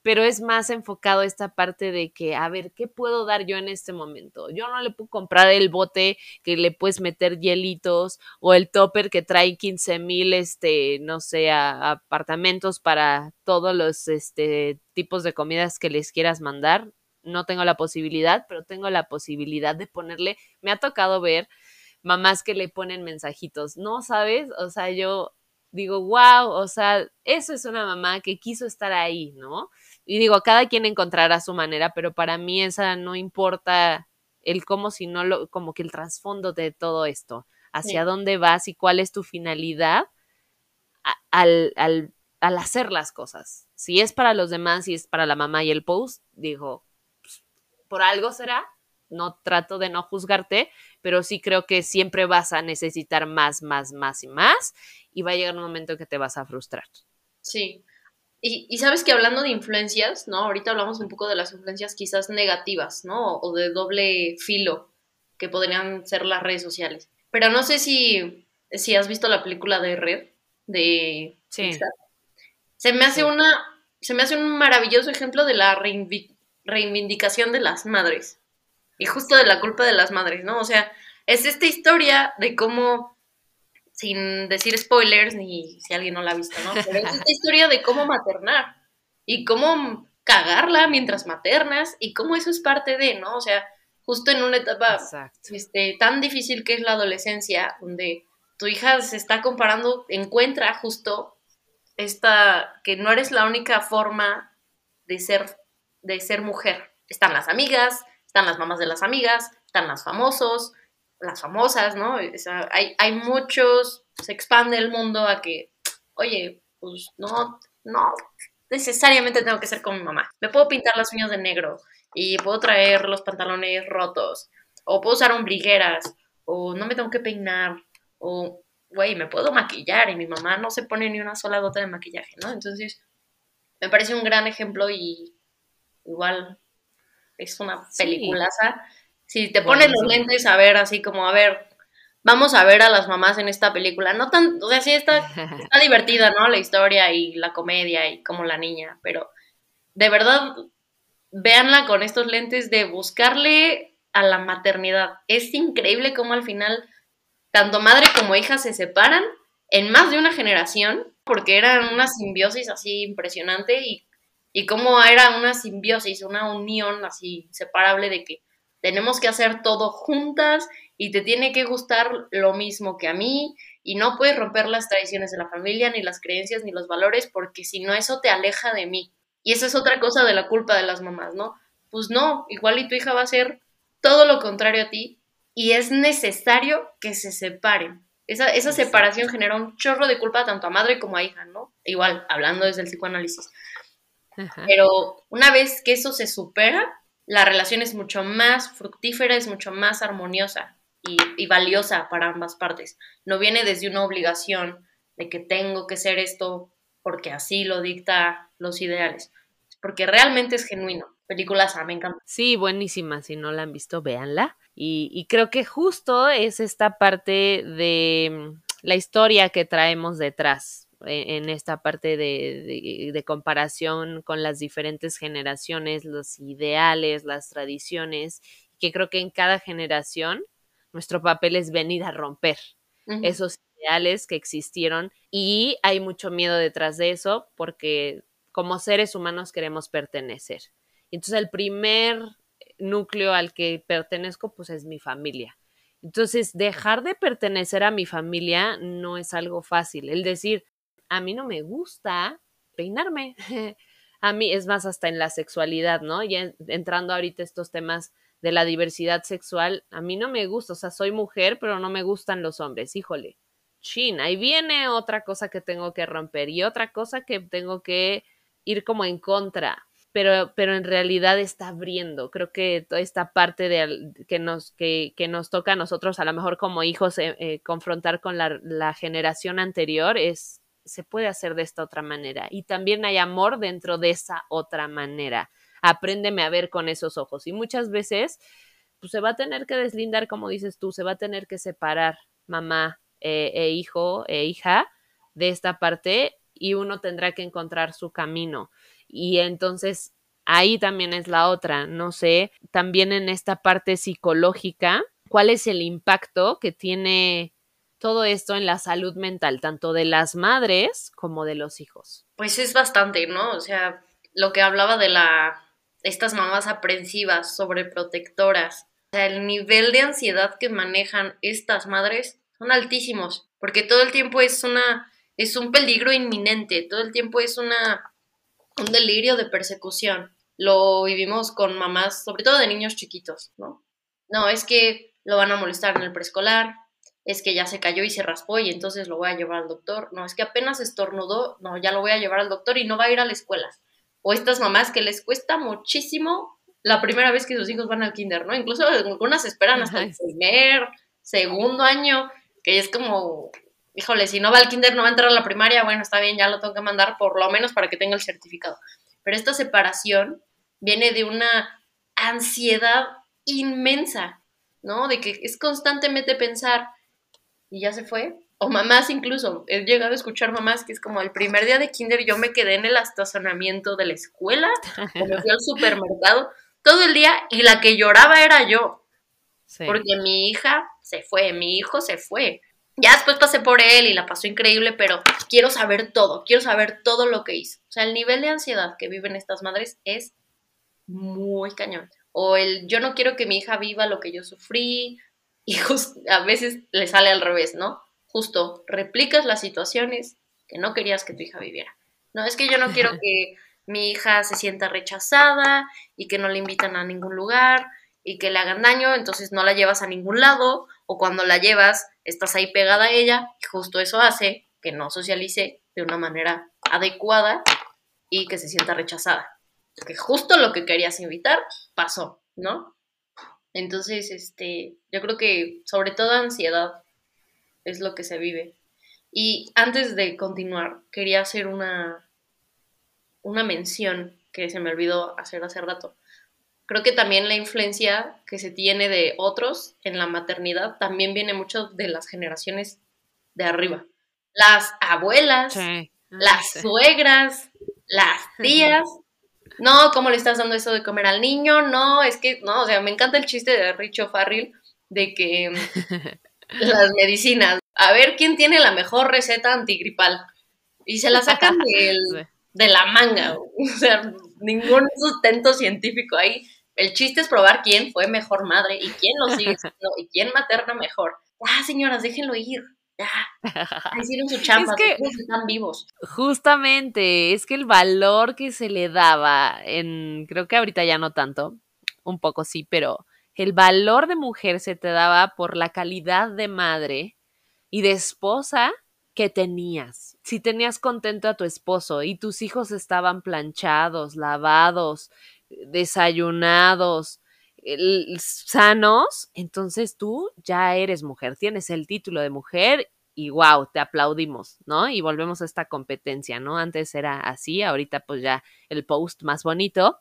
pero es más enfocado esta parte de que, a ver, ¿qué puedo dar yo en este momento? Yo no le puedo comprar el bote que le puedes meter hielitos o el topper que trae 15 mil, este, no sé, apartamentos para todos los, este, tipos de comidas que les quieras mandar. No tengo la posibilidad, pero tengo la posibilidad de ponerle, me ha tocado ver mamás que le ponen mensajitos, ¿no sabes? O sea, yo digo, wow, o sea, eso es una mamá que quiso estar ahí, ¿no? Y digo, cada quien encontrará su manera, pero para mí esa no importa el cómo, sino lo, como que el trasfondo de todo esto, hacia dónde vas y cuál es tu finalidad al, al, al, hacer las cosas. Si es para los demás, si es para la mamá y el post, digo, pues, por algo será, no trato de no juzgarte, pero sí creo que siempre vas a necesitar más, más, más y más, y va a llegar un momento que te vas a frustrar. Sí, y, sabes que hablando de influencias, ¿no? Ahorita hablamos un poco de las influencias quizás negativas, ¿no? O de doble filo que podrían ser las redes sociales. Pero no sé si, si has visto la película de Red, de sí. Se me hace una, se me hace un maravilloso ejemplo de la reivindicación de las madres. Y justo de la culpa de las madres, ¿no? O sea, es esta historia de cómo sin decir spoilers ni si alguien no la ha visto, ¿no? Pero es esta historia de cómo maternar y cómo cagarla mientras maternas y cómo eso es parte de, ¿no? O sea, justo en una etapa este, tan difícil que es la adolescencia, donde tu hija se está comparando, encuentra justo esta, que no eres la única forma de ser, de ser mujer. Están las amigas, están las mamás de las amigas, están los famosos, las famosas, ¿no? hay, hay muchos, se expande el mundo a que, oye, pues no, no necesariamente tengo que ser con mi mamá. Me puedo pintar las uñas de negro y puedo traer los pantalones rotos, o puedo usar ombligueras, o no me tengo que peinar, o, güey, me puedo maquillar y mi mamá no se pone ni una sola gota de maquillaje, ¿no? Entonces, me parece un gran ejemplo y igual es una peliculaza. Si te pones los lentes a ver así como, a ver, vamos a ver a las mamás en esta película. No tan, o sea, sí está, está divertida, ¿no? La historia y la comedia y como la niña, pero de verdad, véanla con estos lentes de buscarle a la maternidad. Es increíble cómo al final tanto madre como hija se separan en más de una generación, porque eran una simbiosis así impresionante y, y cómo era una simbiosis, una unión así inseparable de que tenemos que hacer todo juntas y te tiene que gustar lo mismo que a mí y no puedes romper las tradiciones de la familia, ni las creencias, ni los valores, porque si no eso te aleja de mí. Y esa es otra cosa de la culpa de las mamás, ¿no? Pues no, igual y tu hija va a ser todo lo contrario a ti y es necesario que se separen. Esa, esa separación genera un chorro de culpa tanto a madre como a hija, ¿no? Igual, hablando desde el psicoanálisis. Pero una vez que eso se supera, la relación es mucho más fructífera, es mucho más armoniosa y, valiosa para ambas partes. No viene desde una obligación de que tengo que ser esto porque así lo dicta los ideales, porque realmente es genuino. Películas, me encanta. Sí, buenísima. Si no la han visto, véanla. Y, y creo que justo es esta parte de mm, la historia que traemos detrás en, esta parte de, de, comparación con las diferentes generaciones, los ideales, las tradiciones, que creo que en cada generación nuestro papel es venir a romper esos ideales que existieron y hay mucho miedo detrás de eso porque como seres humanos queremos pertenecer. Entonces el primer núcleo al que pertenezco pues es mi familia Entonces, dejar de pertenecer a mi familia no es algo fácil. El decir, a mí no me gusta peinarme. a mí es más hasta en la sexualidad, ¿no? Ya entrando ahorita estos temas de la diversidad sexual, a mí no me gusta, o sea, soy mujer, pero no me gustan los hombres, híjole. Chin, ahí viene otra cosa que tengo que romper y otra cosa que tengo que ir como en contra pero, pero en realidad está abriendo. Creo que toda esta parte de, que, nos, que, que nos toca a nosotros, a lo mejor como hijos, eh, eh, confrontar con la, la, generación anterior, es, se puede hacer de esta otra manera. Y también hay amor dentro de esa otra manera. Apréndeme a ver con esos ojos. Y muchas veces, pues se va a tener que deslindar, como dices tú, se va a tener que separar mamá eh, e hijo e hija de esta parte y uno tendrá que encontrar su camino y entonces ahí también es la otra, no sé, también en esta parte psicológica, ¿cuál es el impacto que tiene todo esto en la salud mental, tanto de las madres como de los hijos? Pues es bastante, ¿no? O sea, lo que hablaba de la estas mamás aprensivas, sobreprotectoras, o sea, el nivel de ansiedad que manejan estas madres son altísimos, porque todo el tiempo es una es un peligro inminente, todo el tiempo es una un delirio de persecución. Lo vivimos con mamás, sobre todo de niños chiquitos, ¿no? No, es que lo van a molestar en el preescolar, es que ya se cayó y se raspó y entonces lo voy a llevar al doctor. No, es que apenas estornudó, no, ya lo voy a llevar al doctor y no va a ir a la escuela. O estas mamás que les cuesta muchísimo la primera vez que sus hijos van al kinder, ¿no? Incluso algunas esperan hasta el primer, segundo año, que es como, híjole, si no va al kinder, no va a entrar a la primaria, bueno, está bien, ya lo tengo que mandar por lo menos para que tenga el certificado. Pero esta separación viene de una ansiedad inmensa, ¿no? De que es constantemente pensar, y ya se fue. O mamás incluso, he llegado a escuchar mamás que es como el primer día de kinder yo me quedé en el estacionamiento de la escuela, o me fui al supermercado todo el día y la que lloraba era yo. Porque mi hija se fue, mi hijo se fue. Ya después pasé por él y la pasó increíble, pero quiero saber todo, quiero saber todo lo que hizo. O sea, el nivel de ansiedad que viven estas madres es muy cañón. O el yo no quiero que mi hija viva lo que yo sufrí y a veces le sale al revés, ¿no? Justo replicas las situaciones que no querías que tu hija viviera. No, es que yo no quiero que mi hija se sienta rechazada y que no le invitan a ningún lugar y que le hagan daño, entonces no la llevas a ningún lado o cuando la llevas estás ahí pegada a ella y justo eso hace que no socialice de una manera adecuada y que se sienta rechazada. Que justo lo que querías invitar pasó, ¿no? Entonces, este, yo creo que sobre todo ansiedad es lo que se vive. Y antes de continuar, quería hacer una, una mención que se me olvidó hacer hace rato creo que también la influencia que se tiene de otros en la maternidad también viene mucho de las generaciones de arriba. Las abuelas, las suegras, las tías. No, ¿cómo le estás dando eso de comer al niño? No, es que, no, o sea, me encanta el chiste de Richo Farrell de que las medicinas, a ver quién tiene la mejor receta antigripal. Y se la sacan de la manga, o sea, ningún sustento científico ahí. El chiste es probar quién fue mejor madre y quién lo sigue siendo y quién materna mejor. Ah, señoras, déjenlo ir. Ya. Hicieron su chamba, es que, están vivos. Justamente, es que el valor que se le daba en, creo que ahorita ya no tanto, un poco sí, pero el valor de mujer se te daba por la calidad de madre y de esposa que tenías. Si tenías contento a tu esposo y tus hijos estaban planchados, lavados, desayunados, sanos, entonces tú ya eres mujer, tienes el título de mujer y wow, te aplaudimos, ¿no? Y volvemos a esta competencia, ¿no? Antes era así, ahorita pues ya el post más bonito,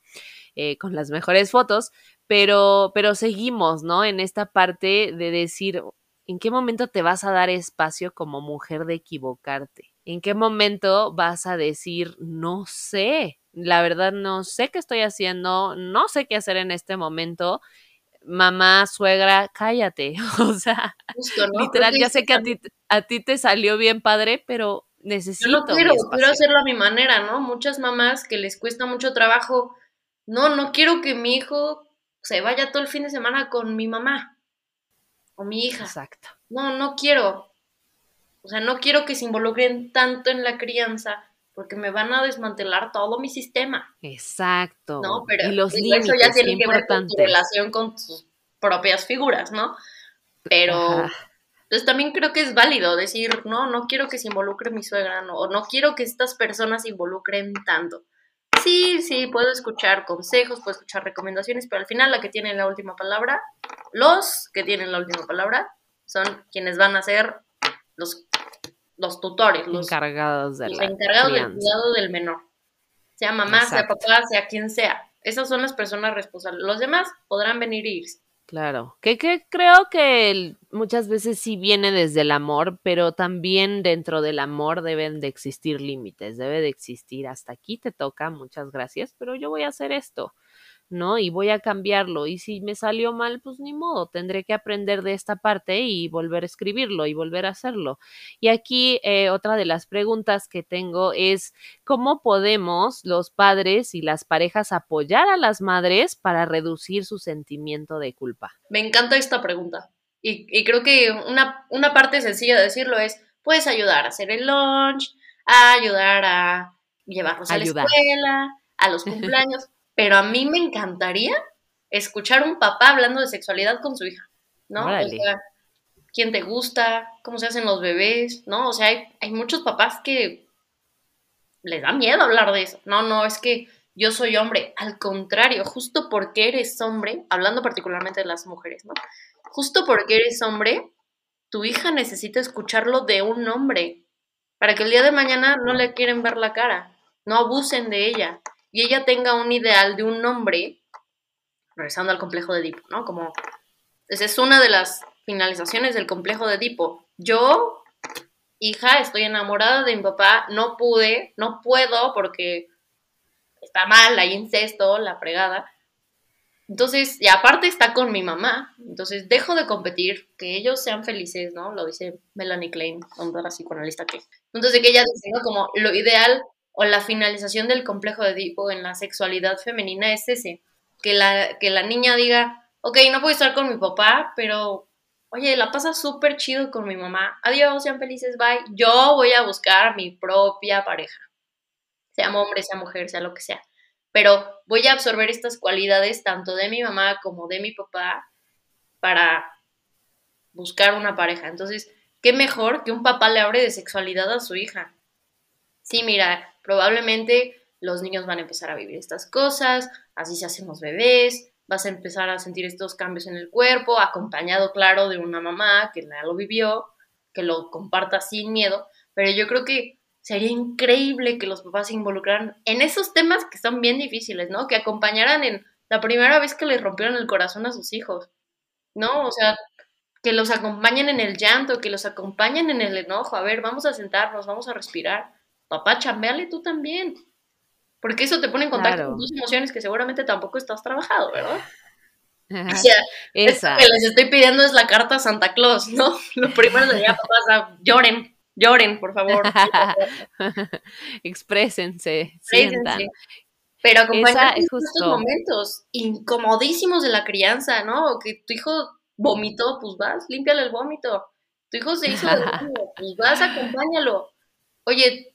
eh, con las mejores fotos, pero, pero seguimos, ¿no? En esta parte de decir, ¿en qué momento te vas a dar espacio como mujer de equivocarte? ¿En qué momento vas a decir, no sé, la verdad no sé qué estoy haciendo, no sé qué hacer en este momento. Mamá, suegra, cállate. O sea, literal, ya sé que a ti, a ti te salió bien padre, pero necesito. Yo no quiero, quiero hacerlo a mi manera, ¿no? Muchas mamás que les cuesta mucho trabajo. No, no quiero que mi hijo se vaya todo el fin de semana con mi mamá. o mi hija. Exacto. No, no quiero. O sea, no quiero que se involucren tanto en la crianza porque me van a desmantelar todo mi sistema. Exacto. ¿no? Pero y los límites, eso ya tiene que ver con tu relación con tus propias figuras, ¿no? Pero Ajá. entonces también creo que es válido decir, no, no quiero que se involucre mi suegra, no, o no quiero que estas personas se involucren tanto. Sí, sí, puedo escuchar consejos, puedo escuchar recomendaciones, pero al final la que tiene la última palabra, los que tienen la última palabra, son quienes van a ser los, los tutores, los, encargados de los la encargados del cuidado del menor. Sea mamá, sea papá, sea quien sea. Esas son las personas responsables. Los demás podrán venir e irse. Claro, que, que creo que el- muchas veces sí viene desde el amor, pero también dentro del amor deben de existir límites, debe de existir hasta aquí te toca, muchas gracias, pero yo voy a hacer esto, ¿no? Y voy a cambiarlo, y si me salió mal, pues ni modo, tendré que aprender de esta parte y volver a escribirlo y volver a hacerlo. Y aquí eh, otra de las preguntas que tengo es, ¿cómo podemos los padres y las parejas apoyar a las madres para reducir su sentimiento de culpa? Me encanta esta pregunta. Y, y creo que una, una parte sencilla de decirlo es, puedes ayudar a hacer el lunch, a ayudar a llevarlos a la escuela, a los cumpleaños, pero a mí me encantaría escuchar un papá hablando de sexualidad con su hija, ¿no? O sea, quién te gusta, cómo se hacen los bebés, ¿no? O sea, hay, hay muchos papás que les da miedo hablar de eso. No, no, es que yo soy hombre. Al contrario, justo porque eres hombre, hablando particularmente de las mujeres, ¿no? Justo porque eres hombre, tu hija necesita escucharlo de un hombre para que el día de mañana no le quieren ver la cara, no abusen de ella y ella tenga un ideal de un hombre, regresando al complejo de Edipo, ¿no? Como esa es una de las finalizaciones del complejo de Edipo. Yo, hija, estoy enamorada de mi papá, no pude, no puedo porque está mal, hay incesto, la fregada. Entonces, y aparte está con mi mamá, entonces dejo de competir, que ellos sean felices, ¿no? Lo dice Melanie Klein, otra psicoanalista que. Entonces, que ella dice, ¿no? Como lo ideal o la finalización del complejo de Edipo en la sexualidad femenina es ese, que la, que la niña diga, ok, no puedo estar con mi papá, pero, oye, la pasa súper chido con mi mamá, adiós, sean felices, bye, yo voy a buscar mi propia pareja, sea hombre, sea mujer, sea lo que sea, pero voy a absorber estas cualidades tanto de mi mamá como de mi papá para buscar una pareja. Entonces, ¿qué mejor que un papá le hable de sexualidad a su hija? Sí, mira, probablemente los niños van a empezar a vivir estas cosas, así se hacen los bebés, vas a empezar a sentir estos cambios en el cuerpo, acompañado, claro, de una mamá que ya lo vivió, que lo comparta sin miedo, pero yo creo que sería increíble que los papás se involucraran en esos temas que son bien difíciles, ¿no? Que acompañaran en la primera vez que les rompieron el corazón a sus hijos, ¿no? O sea, que los acompañen en el llanto, que los acompañen en el enojo, a ver, vamos a sentarnos, vamos a respirar. Papá, chambeale tú también. Porque eso te pone en contacto Claro. con tus emociones que seguramente tampoco estás trabajado, ¿verdad? O sea, esto Esa. que les estoy pidiendo es la carta a Santa Claus, ¿no? Lo primero sería, papás, ah, lloren, lloren, por favor. Exprésense, Exprésense. sientan. Pero acompañar es estos momentos incomodísimos de la crianza, ¿no? Que tu hijo vomitó, pues vas, límpiale el vómito. Tu hijo se hizo daño, pues vas, acompáñalo. Oye,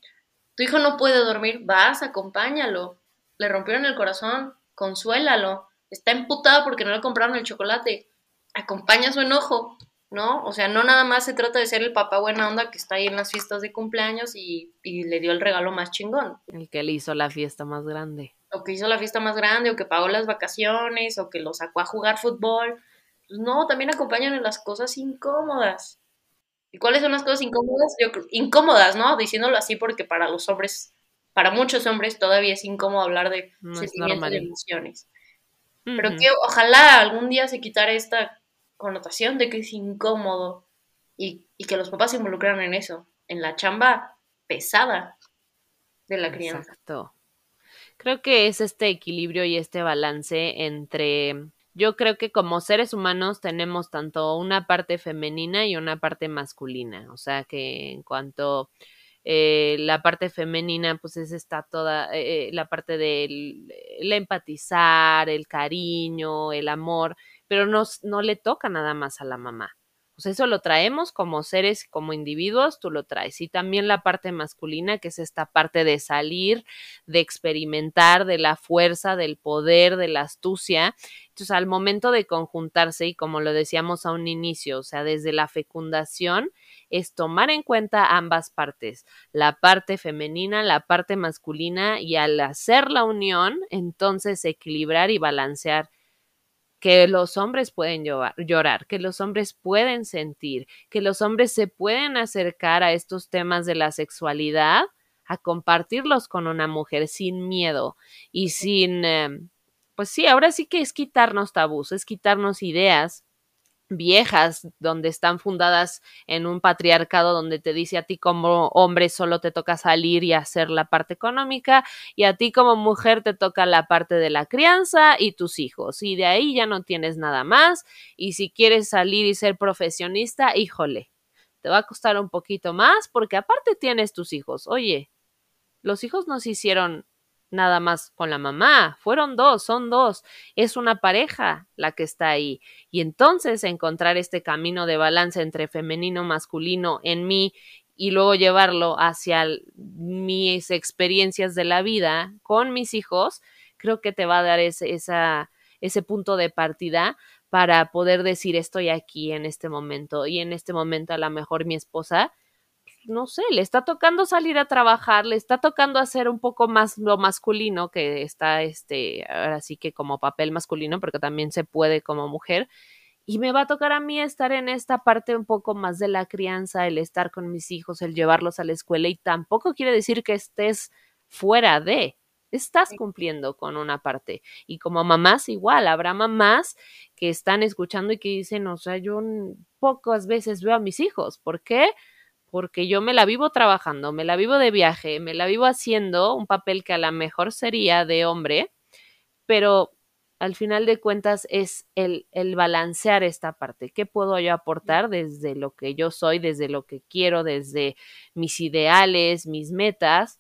tu hijo no puede dormir, vas, acompáñalo. Le rompieron el corazón, consuélalo. Está emputado porque no le compraron el chocolate. Acompaña su enojo, ¿no? O sea, no nada más se trata de ser el papá buena onda que está ahí en las fiestas de cumpleaños y, y le dio el regalo más chingón El que le hizo la fiesta más grande. o que hizo la fiesta más grande, o que pagó las vacaciones, o que lo sacó a jugar fútbol. Pues no, también acompañan en las cosas incómodas. ¿Y cuáles son las cosas incómodas? Yo creo, incómodas, ¿no? Diciéndolo así porque para los hombres, para muchos hombres todavía es incómodo hablar de No sentimientos y emociones. Pero que ojalá algún día se quitara esta connotación de que es incómodo y, y que los papás se involucraran en eso, en la chamba pesada de la crianza. Exacto. Creo que es este equilibrio y este balance entre, yo creo que como seres humanos tenemos tanto una parte femenina y una parte masculina, o sea que en cuanto eh, la parte femenina pues es está toda eh, la parte del el empatizar, el cariño, el amor, pero no, no le toca nada más a la mamá. Pues eso lo traemos como seres, como individuos, tú lo traes. Y también la parte masculina, que es esta parte de salir, de experimentar, de la fuerza, del poder, de la astucia. Entonces, al momento de conjuntarse, y como lo decíamos a un inicio, o sea, desde la fecundación, es tomar en cuenta ambas partes, la parte femenina, la parte masculina, y al hacer la unión, entonces equilibrar y balancear que los hombres pueden llorar, que los hombres pueden sentir, que los hombres se pueden acercar a estos temas de la sexualidad, a compartirlos con una mujer sin miedo y sin, em, pues sí, ahora sí que es quitarnos tabús, es quitarnos ideas viejas, donde están fundadas en un patriarcado donde te dice a ti como hombre solo te toca salir y hacer la parte económica y a ti como mujer te toca la parte de la crianza y tus hijos y de ahí ya no tienes nada más y si quieres salir y ser profesionista, híjole, te va a costar un poquito más porque aparte tienes tus hijos. Oye, los hijos no se hicieron nada más con la mamá, fueron dos, son dos, es una pareja la que está ahí. Y entonces encontrar este camino de balance entre femenino, masculino en mí y luego llevarlo hacia mis experiencias de la vida con mis hijos, creo que te va a dar ese, esa, ese punto de partida para poder decir estoy aquí en este momento y en este momento a lo mejor mi esposa no sé, le está tocando salir a trabajar, le está tocando hacer un poco más lo masculino, que está, este, ahora sí que como papel masculino, porque también se puede como mujer, y me va a tocar a mí estar en esta parte un poco más de la crianza, el estar con mis hijos, el llevarlos a la escuela, y tampoco quiere decir que estés fuera de, estás cumpliendo con una parte. Y como mamás igual, habrá mamás que están escuchando y que dicen, o sea, yo pocas veces veo a mis hijos, ¿por qué? porque yo me la vivo trabajando, me la vivo de viaje, me la vivo haciendo un papel que a lo mejor sería de hombre, pero al final de cuentas es el, el, balancear esta parte. ¿Qué puedo yo aportar desde lo que yo soy, desde lo que quiero, desde mis ideales, mis metas,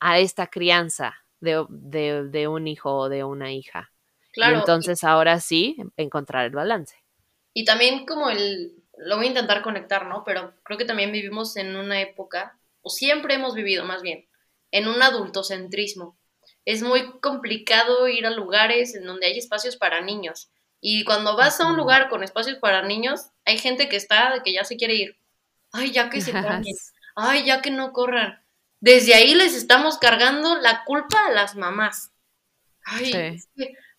a esta crianza de, de, de un hijo o de una hija? Claro. Y entonces ahora sí, encontrar el balance. Y también como el, lo voy a intentar conectar, ¿no? Pero creo que también vivimos en una época, o siempre hemos vivido más bien, en un adultocentrismo. Es muy complicado ir a lugares en donde hay espacios para niños. Y cuando vas a un lugar con espacios para niños, hay gente que está, que ya se quiere ir. Ay, ya que se cambien. Ay, ya que no corran. Desde ahí les estamos cargando la culpa a las mamás. Ay,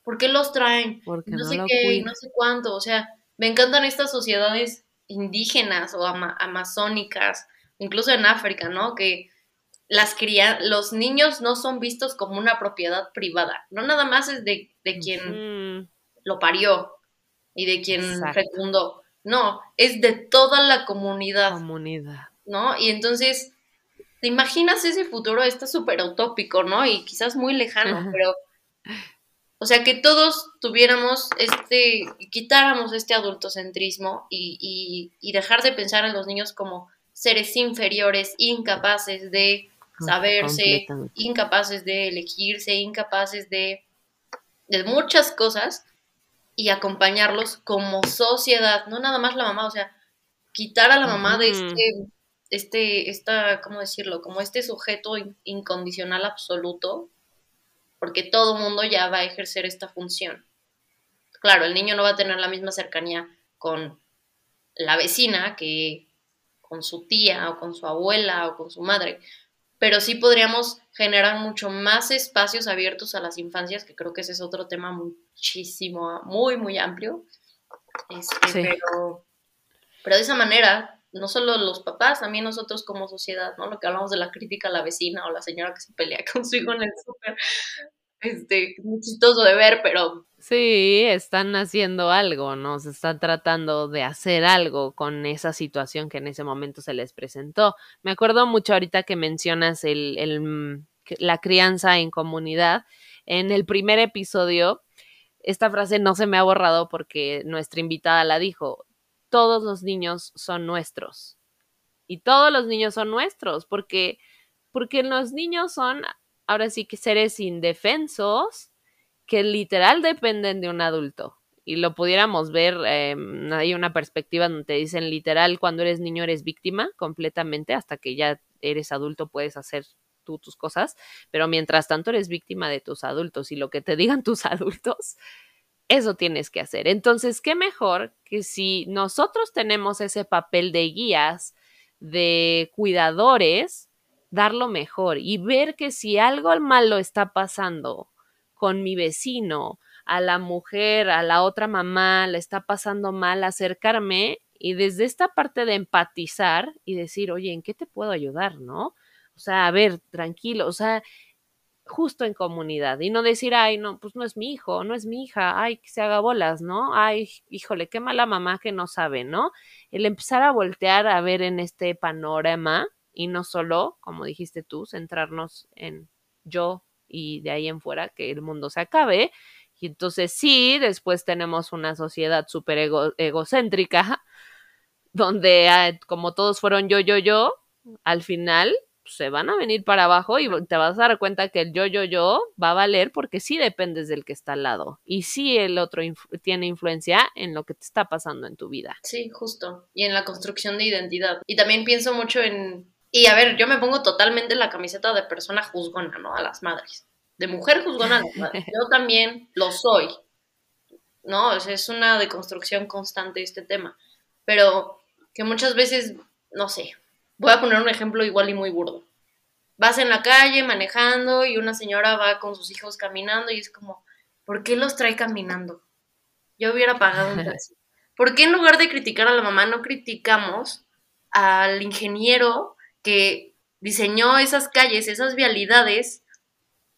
¿por qué los traen? Porque no, sé qué, no sé cuánto. O sea, me encantan estas sociedades indígenas o amazónicas, incluso en África, ¿no? Que las cría los niños no son vistos como una propiedad privada, no nada más es de, quien lo parió y de quien fecundó, no, es de toda la comunidad. Comunidad. ¿No? Y entonces, ¿te imaginas ese futuro? Está súper utópico, ¿no? Y quizás muy lejano, pero o sea, que todos tuviéramos este, quitáramos este adultocentrismo y, y, dejar de pensar en los niños como seres inferiores, incapaces de saberse, incapaces de elegirse, incapaces de, de muchas cosas y acompañarlos como sociedad, no nada más la mamá, o sea, quitar a la mamá de este, este, esta, ¿cómo decirlo? Como este sujeto incondicional absoluto porque todo mundo ya va a ejercer esta función. Claro, el niño no va a tener la misma cercanía con la vecina que con su tía o con su abuela o con su madre, pero sí podríamos generar mucho más espacios abiertos a las infancias, que creo que ese es otro tema muchísimo, muy, muy amplio. Este, pero, pero de esa manera, no solo los papás, también nosotros como sociedad, ¿no? Lo que hablamos de la crítica a la vecina o la señora que se pelea con su hijo en el súper, este, muy chistoso de ver, pero... Sí, están haciendo algo, ¿no? Se están tratando de hacer algo con esa situación que en ese momento se les presentó. Me acuerdo mucho ahorita que mencionas el, el, mm, la crianza en comunidad. En el primer episodio, esta frase no se me ha borrado porque nuestra invitada la dijo, todos los niños son nuestros. Y todos los niños son nuestros, porque, porque los niños son ahora sí que seres indefensos que literal dependen de un adulto. y lo pudiéramos ver, eh, hay una perspectiva donde te dicen literal, cuando eres niño eres víctima completamente, hasta que ya eres adulto puedes hacer tú tus cosas, pero mientras tanto eres víctima de tus adultos y lo que te digan tus adultos, eso tienes que hacer. Entonces, ¿qué mejor que si nosotros tenemos ese papel de guías, de cuidadores, darlo mejor y ver que si algo malo está pasando con mi vecino, a la mujer, a la otra mamá, le está pasando mal, acercarme y desde esta parte de empatizar y decir, oye, ¿en qué te puedo ayudar? ¿No? O sea, a ver, tranquilo, o sea, justo en comunidad y no decir, ay, no, pues no es mi hijo, no es mi hija, ay, que se haga bolas, ¿no? Ay, híjole, qué mala mamá que no sabe, ¿no? El empezar a voltear a ver en este panorama y no solo, como dijiste tú, centrarnos en yo y de ahí en fuera que el mundo se acabe. Y entonces sí, después tenemos una sociedad súper egocéntrica, donde ah, como todos fueron yo, yo, yo, al final se van a venir para abajo y te vas a dar cuenta que el yo, yo, yo va a valer porque sí dependes del que está al lado y sí el otro tiene influencia en lo que te está pasando en tu vida. Sí, justo. Y en la construcción de identidad. Y también pienso mucho en... Y a ver, yo me pongo totalmente la camiseta de persona juzgona, ¿no? A las madres. De mujer juzgona a las madres. Yo también lo soy. ¿No? O sea, es una deconstrucción constante este tema. Pero que muchas veces, no sé, Voy a poner un ejemplo igual y muy burdo. Vas en la calle manejando y una señora va con sus hijos caminando y es como, ¿por qué los trae caminando? Yo hubiera pagado un taxi. ¿Por qué en lugar de criticar a la mamá no criticamos al ingeniero que diseñó esas calles, esas vialidades,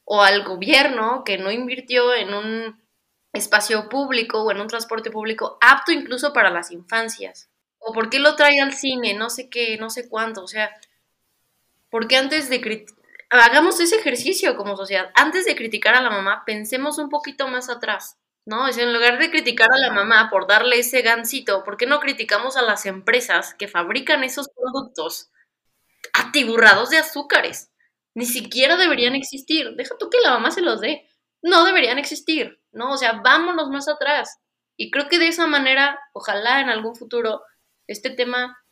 o al gobierno que no invirtió en un espacio público o en un transporte público apto incluso para las infancias? O por qué lo trae al cine, no sé qué, no sé cuánto, o sea, porque antes de hagamos ese ejercicio como sociedad, antes de criticar a la mamá, pensemos un poquito más atrás, ¿no? Es en lugar de criticar a la mamá por darle ese gancito, ¿por qué no criticamos a las empresas que fabrican esos productos atiburrados de azúcares? Ni siquiera deberían existir. Deja tú que la mamá se los dé. No deberían existir, ¿no? O sea, vámonos más atrás. Y creo que de esa manera, ojalá en algún futuro este tema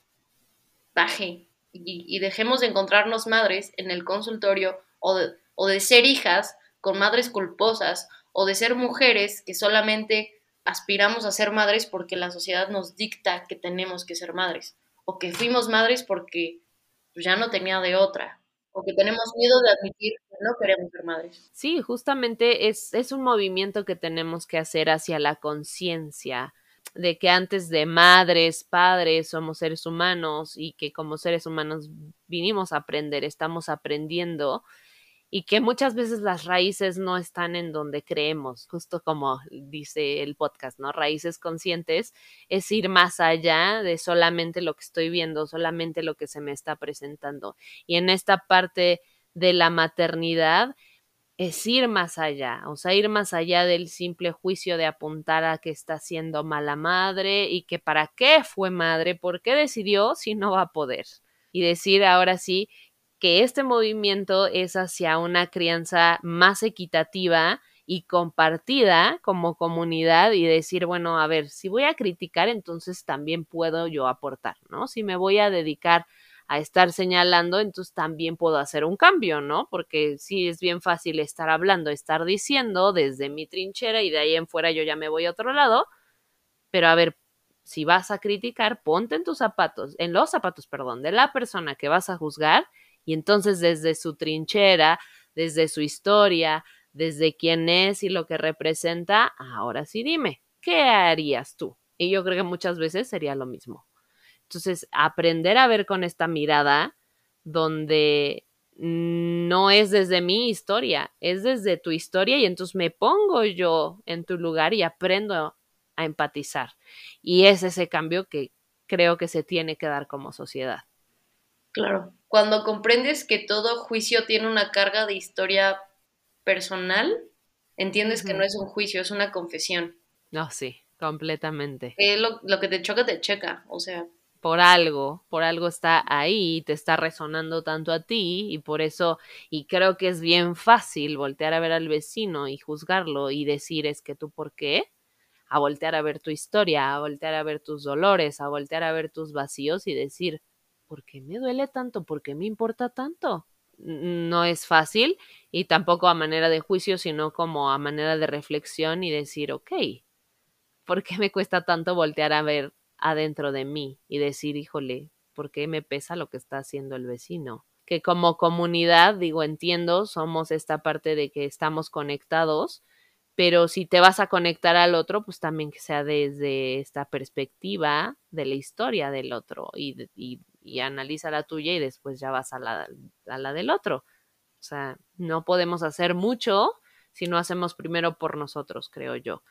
baje y, dejemos de encontrarnos madres en el consultorio o de, o de ser hijas con madres culposas o de ser mujeres que solamente aspiramos a ser madres porque la sociedad nos dicta que tenemos que ser madres o que fuimos madres porque pues, ya no tenía de otra o que tenemos miedo de admitir que no queremos ser madres. Sí, justamente es, es un movimiento que tenemos que hacer hacia la conciencia de que antes de madres, padres, somos seres humanos y que como seres humanos vinimos a aprender, estamos aprendiendo y que muchas veces las raíces no están en donde creemos, justo como dice el podcast, ¿no? Raíces conscientes es ir más allá de solamente lo que estoy viendo, solamente lo que se me está presentando. Y en esta parte de la maternidad, es ir más allá, o sea, ir más allá del simple juicio de apuntar a que está siendo mala madre y que para qué fue madre, por qué decidió si no va a poder. Y decir ahora sí que este movimiento es hacia una crianza más equitativa y compartida como comunidad y decir, bueno, a ver, si voy a criticar, entonces también puedo yo aportar, ¿no? Si me voy a dedicar a estar señalando, entonces también puedo hacer un cambio, ¿no? Porque sí es bien fácil estar hablando, estar diciendo desde mi trinchera y de ahí en fuera yo ya me voy a otro lado, pero a ver, si vas a criticar, ponte en tus zapatos, en los zapatos, perdón, de la persona que vas a juzgar y entonces desde su trinchera, desde su historia, desde quién es y lo que representa, ahora sí dime, ¿qué harías tú? Y yo creo que muchas veces sería lo mismo. Entonces, aprender a ver con esta mirada donde no es desde mi historia, es desde tu historia y entonces me pongo yo en tu lugar y aprendo a empatizar. Y es ese cambio que creo que se tiene que dar como sociedad. Claro, cuando comprendes que todo juicio tiene una carga de historia personal, entiendes que no es un juicio, es una confesión. No, sí, completamente. lo, lo que te choca, te checa, o sea, por algo, por algo está ahí, te está resonando tanto a ti y por eso, y creo que es bien fácil voltear a ver al vecino y juzgarlo y decir es que tú por qué. a voltear a ver tu historia, a voltear a ver tus dolores, a voltear a ver tus vacíos y decir, ¿por qué me duele tanto? ¿Por qué me importa tanto? No es fácil y tampoco a manera de juicio, sino como a manera de reflexión y decir, ok, ¿por qué me cuesta tanto voltear a ver adentro de mí y decir, híjole, ¿por qué me pesa lo que está haciendo el vecino? Que como comunidad, digo, entiendo, somos esta parte de que estamos conectados, pero si te vas a conectar al otro, pues también que sea desde esta perspectiva de la historia del otro y, y, y analiza la tuya y después ya vas a la, a la del otro. O sea, no podemos hacer mucho si no hacemos primero por nosotros, creo yo.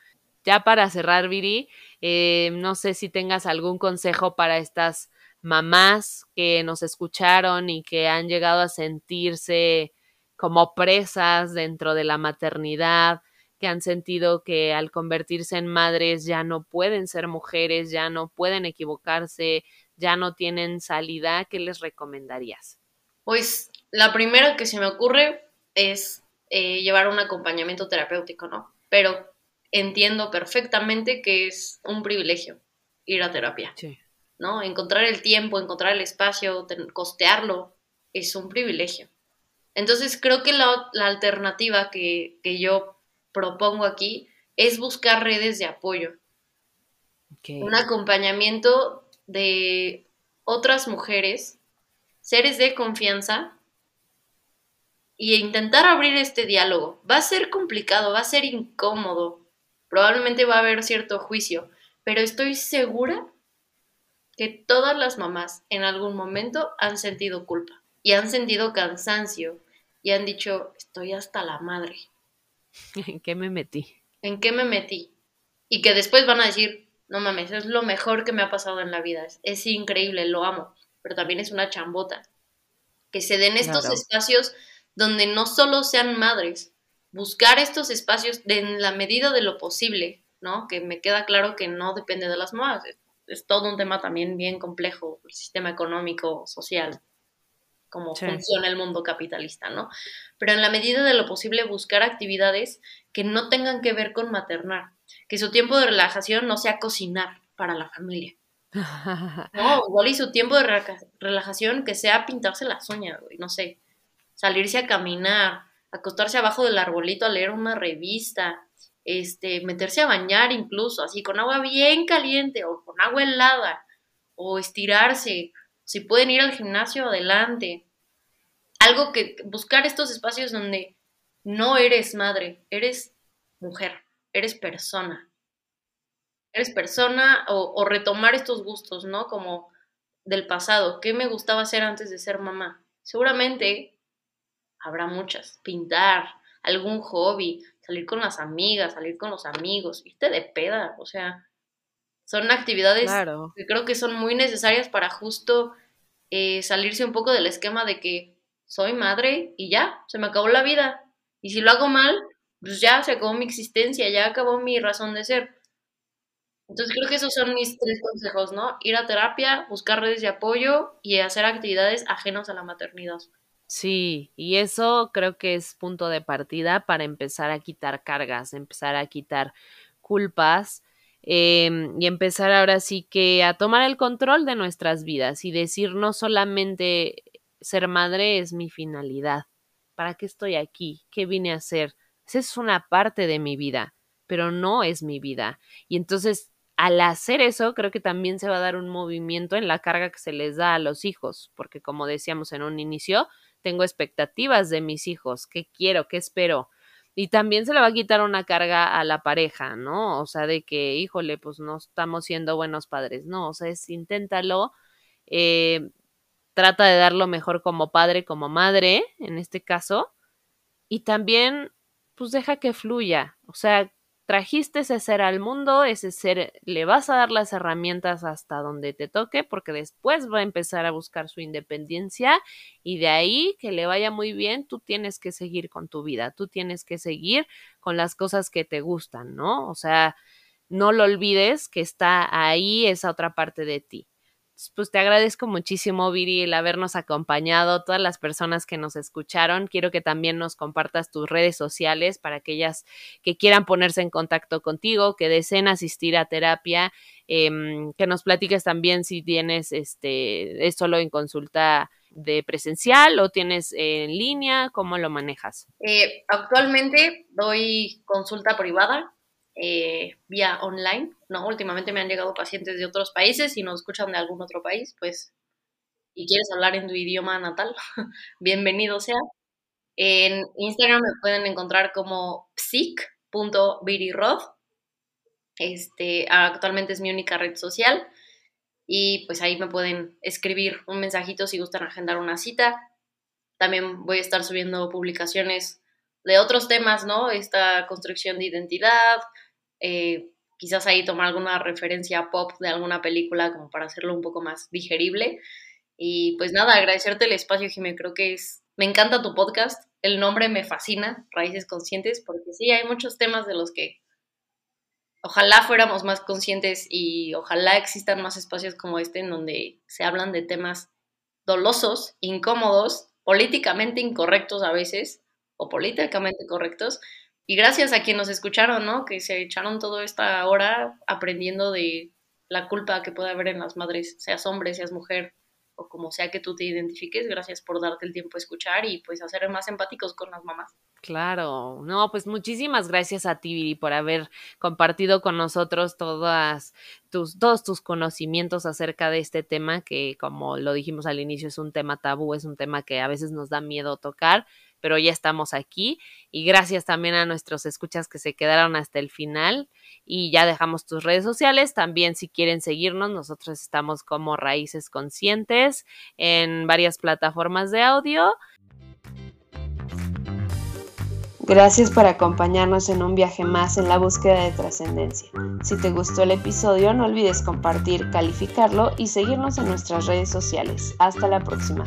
Ya para cerrar, Viri, eh, no sé si tengas algún consejo para estas mamás que nos escucharon y que han llegado a sentirse como presas dentro de la maternidad, que han sentido que al convertirse en madres ya no pueden ser mujeres, ya no pueden equivocarse, ya no tienen salida, ¿qué les recomendarías? Pues la primera que se me ocurre es eh, llevar un acompañamiento terapéutico, ¿no? Pero entiendo perfectamente que es un privilegio ir a terapia. ¿No? Encontrar el tiempo, encontrar el espacio, costearlo, es un privilegio. Entonces creo que la, alternativa que, yo propongo aquí es buscar redes de apoyo. Un acompañamiento de otras mujeres, seres de confianza, y intentar abrir este diálogo. Va a ser complicado, va a ser incómodo, Probablemente va a haber cierto juicio, pero estoy segura que todas las mamás en algún momento han sentido culpa y han sentido cansancio y han dicho, estoy hasta la madre. ¿En qué me metí? ¿En qué me metí? Y que después van a decir, no mames, es lo mejor que me ha pasado en la vida, es, increíble, lo amo, pero también es una chambota. Que se den estos espacios donde no solo sean madres, buscar estos espacios en la medida de lo posible, ¿no? Que me queda claro que no depende de las mamás, es, todo un tema también bien complejo, el sistema económico, social, cómo funciona el mundo capitalista, ¿no? Pero en la medida de lo posible buscar actividades que no tengan que ver con maternar, que su tiempo de relajación no sea cocinar para la familia. No, igual y su tiempo de relajación que sea pintarse las uñas, no sé, salirse a caminar, acostarse abajo del arbolito a leer una revista, este, meterse a bañar incluso, así con agua bien caliente o con agua helada, o estirarse, si pueden ir al gimnasio, adelante. Algo que buscar estos espacios donde no eres madre, eres mujer, eres persona. Eres persona o, o retomar estos gustos, ¿no? Como del pasado. ¿Qué me gustaba hacer antes de ser mamá? Seguramente habrá muchas. Pintar, algún hobby, salir con las amigas, salir con los amigos, irte de peda, o sea, son actividades que creo que son muy necesarias para justo eh, salirse un poco del esquema de que soy madre y ya, se me acabó la vida. Y si lo hago mal, pues ya se acabó mi existencia, ya acabó mi razón de ser. Entonces creo que esos son mis tres consejos, ¿no? Ir a terapia, buscar redes de apoyo y hacer actividades ajenas a la maternidad. Sí, y eso creo que es punto de partida para empezar a quitar cargas, empezar a quitar culpas em, y empezar ahora sí que a tomar el control de nuestras vidas y decir no solamente ser madre es mi finalidad, ¿para qué estoy aquí? ¿Qué vine a hacer? Esa es una parte de mi vida, pero no es mi vida. Y entonces al hacer eso, creo que también se va a dar un movimiento en la carga que se les da a los hijos, porque como decíamos en un inicio, tengo expectativas de mis hijos, qué quiero, qué espero. Y también se le va a quitar una carga a la pareja, ¿no? O sea, de que, híjole, pues no estamos siendo buenos padres, no, o sea, es inténtalo, eh, trata de dar lo mejor como padre, como madre, en este caso, y también, pues deja que fluya, o sea, trajiste ese ser al mundo, ese ser le vas a dar las herramientas hasta donde te toque, porque después va a empezar a buscar su independencia y de ahí que le vaya muy bien, tú tienes que seguir con tu vida, tú tienes que seguir con las cosas que te gustan, ¿no? O sea, no lo olvides que está ahí esa otra parte de ti. Pues te agradezco muchísimo, Viri, el habernos acompañado, todas las personas que nos escucharon. Quiero que también nos compartas tus redes sociales para aquellas que quieran ponerse en contacto contigo, que deseen asistir a terapia, em, que nos platiques también si tienes, este, es solo en consulta de presencial o tienes en línea, ¿cómo lo manejas? Eh, actualmente doy consulta privada eh, vía online, ¿no? Últimamente me han llegado pacientes de otros países y nos escuchan de algún otro país, pues, y quieres hablar en tu idioma natal, bienvenido sea. En Instagram me pueden encontrar como psic.virirod. Este, actualmente es mi única red social y pues ahí me pueden escribir un mensajito si gustan agendar una cita. También voy a estar subiendo publicaciones de otros temas, ¿no? Esta construcción de identidad, eh, quizás ahí tomar alguna referencia pop de alguna película como para hacerlo un poco más digerible. Y pues nada, agradecerte el espacio, Jimé, creo que es, me encanta tu podcast, el nombre me fascina, Raíces Conscientes, porque sí, hay muchos temas de los que ojalá fuéramos más conscientes y ojalá existan más espacios como este en donde se hablan de temas dolosos, incómodos, políticamente incorrectos a veces, o políticamente correctos, y gracias a quienes nos escucharon, ¿no? Que se echaron toda esta hora aprendiendo de la culpa que puede haber en las madres, seas hombre, seas mujer, o como sea que tú te identifiques. Gracias por darte el tiempo a escuchar y pues hacer más empáticos con las mamás. Claro, no, pues muchísimas gracias a ti, Viri, por haber compartido con nosotros todas tus, todos tus conocimientos acerca de este tema, que como lo dijimos al inicio, es un tema tabú, es un tema que a veces nos da miedo tocar, pero ya estamos aquí. Y gracias también a nuestros escuchas que se quedaron hasta el final. Y ya dejamos tus redes sociales. También si quieren seguirnos, nosotros estamos como Raíces Conscientes en varias plataformas de audio. Gracias por acompañarnos en un viaje más en la búsqueda de trascendencia. Si te gustó el episodio, no olvides compartir, calificarlo y seguirnos en nuestras redes sociales. Hasta la próxima.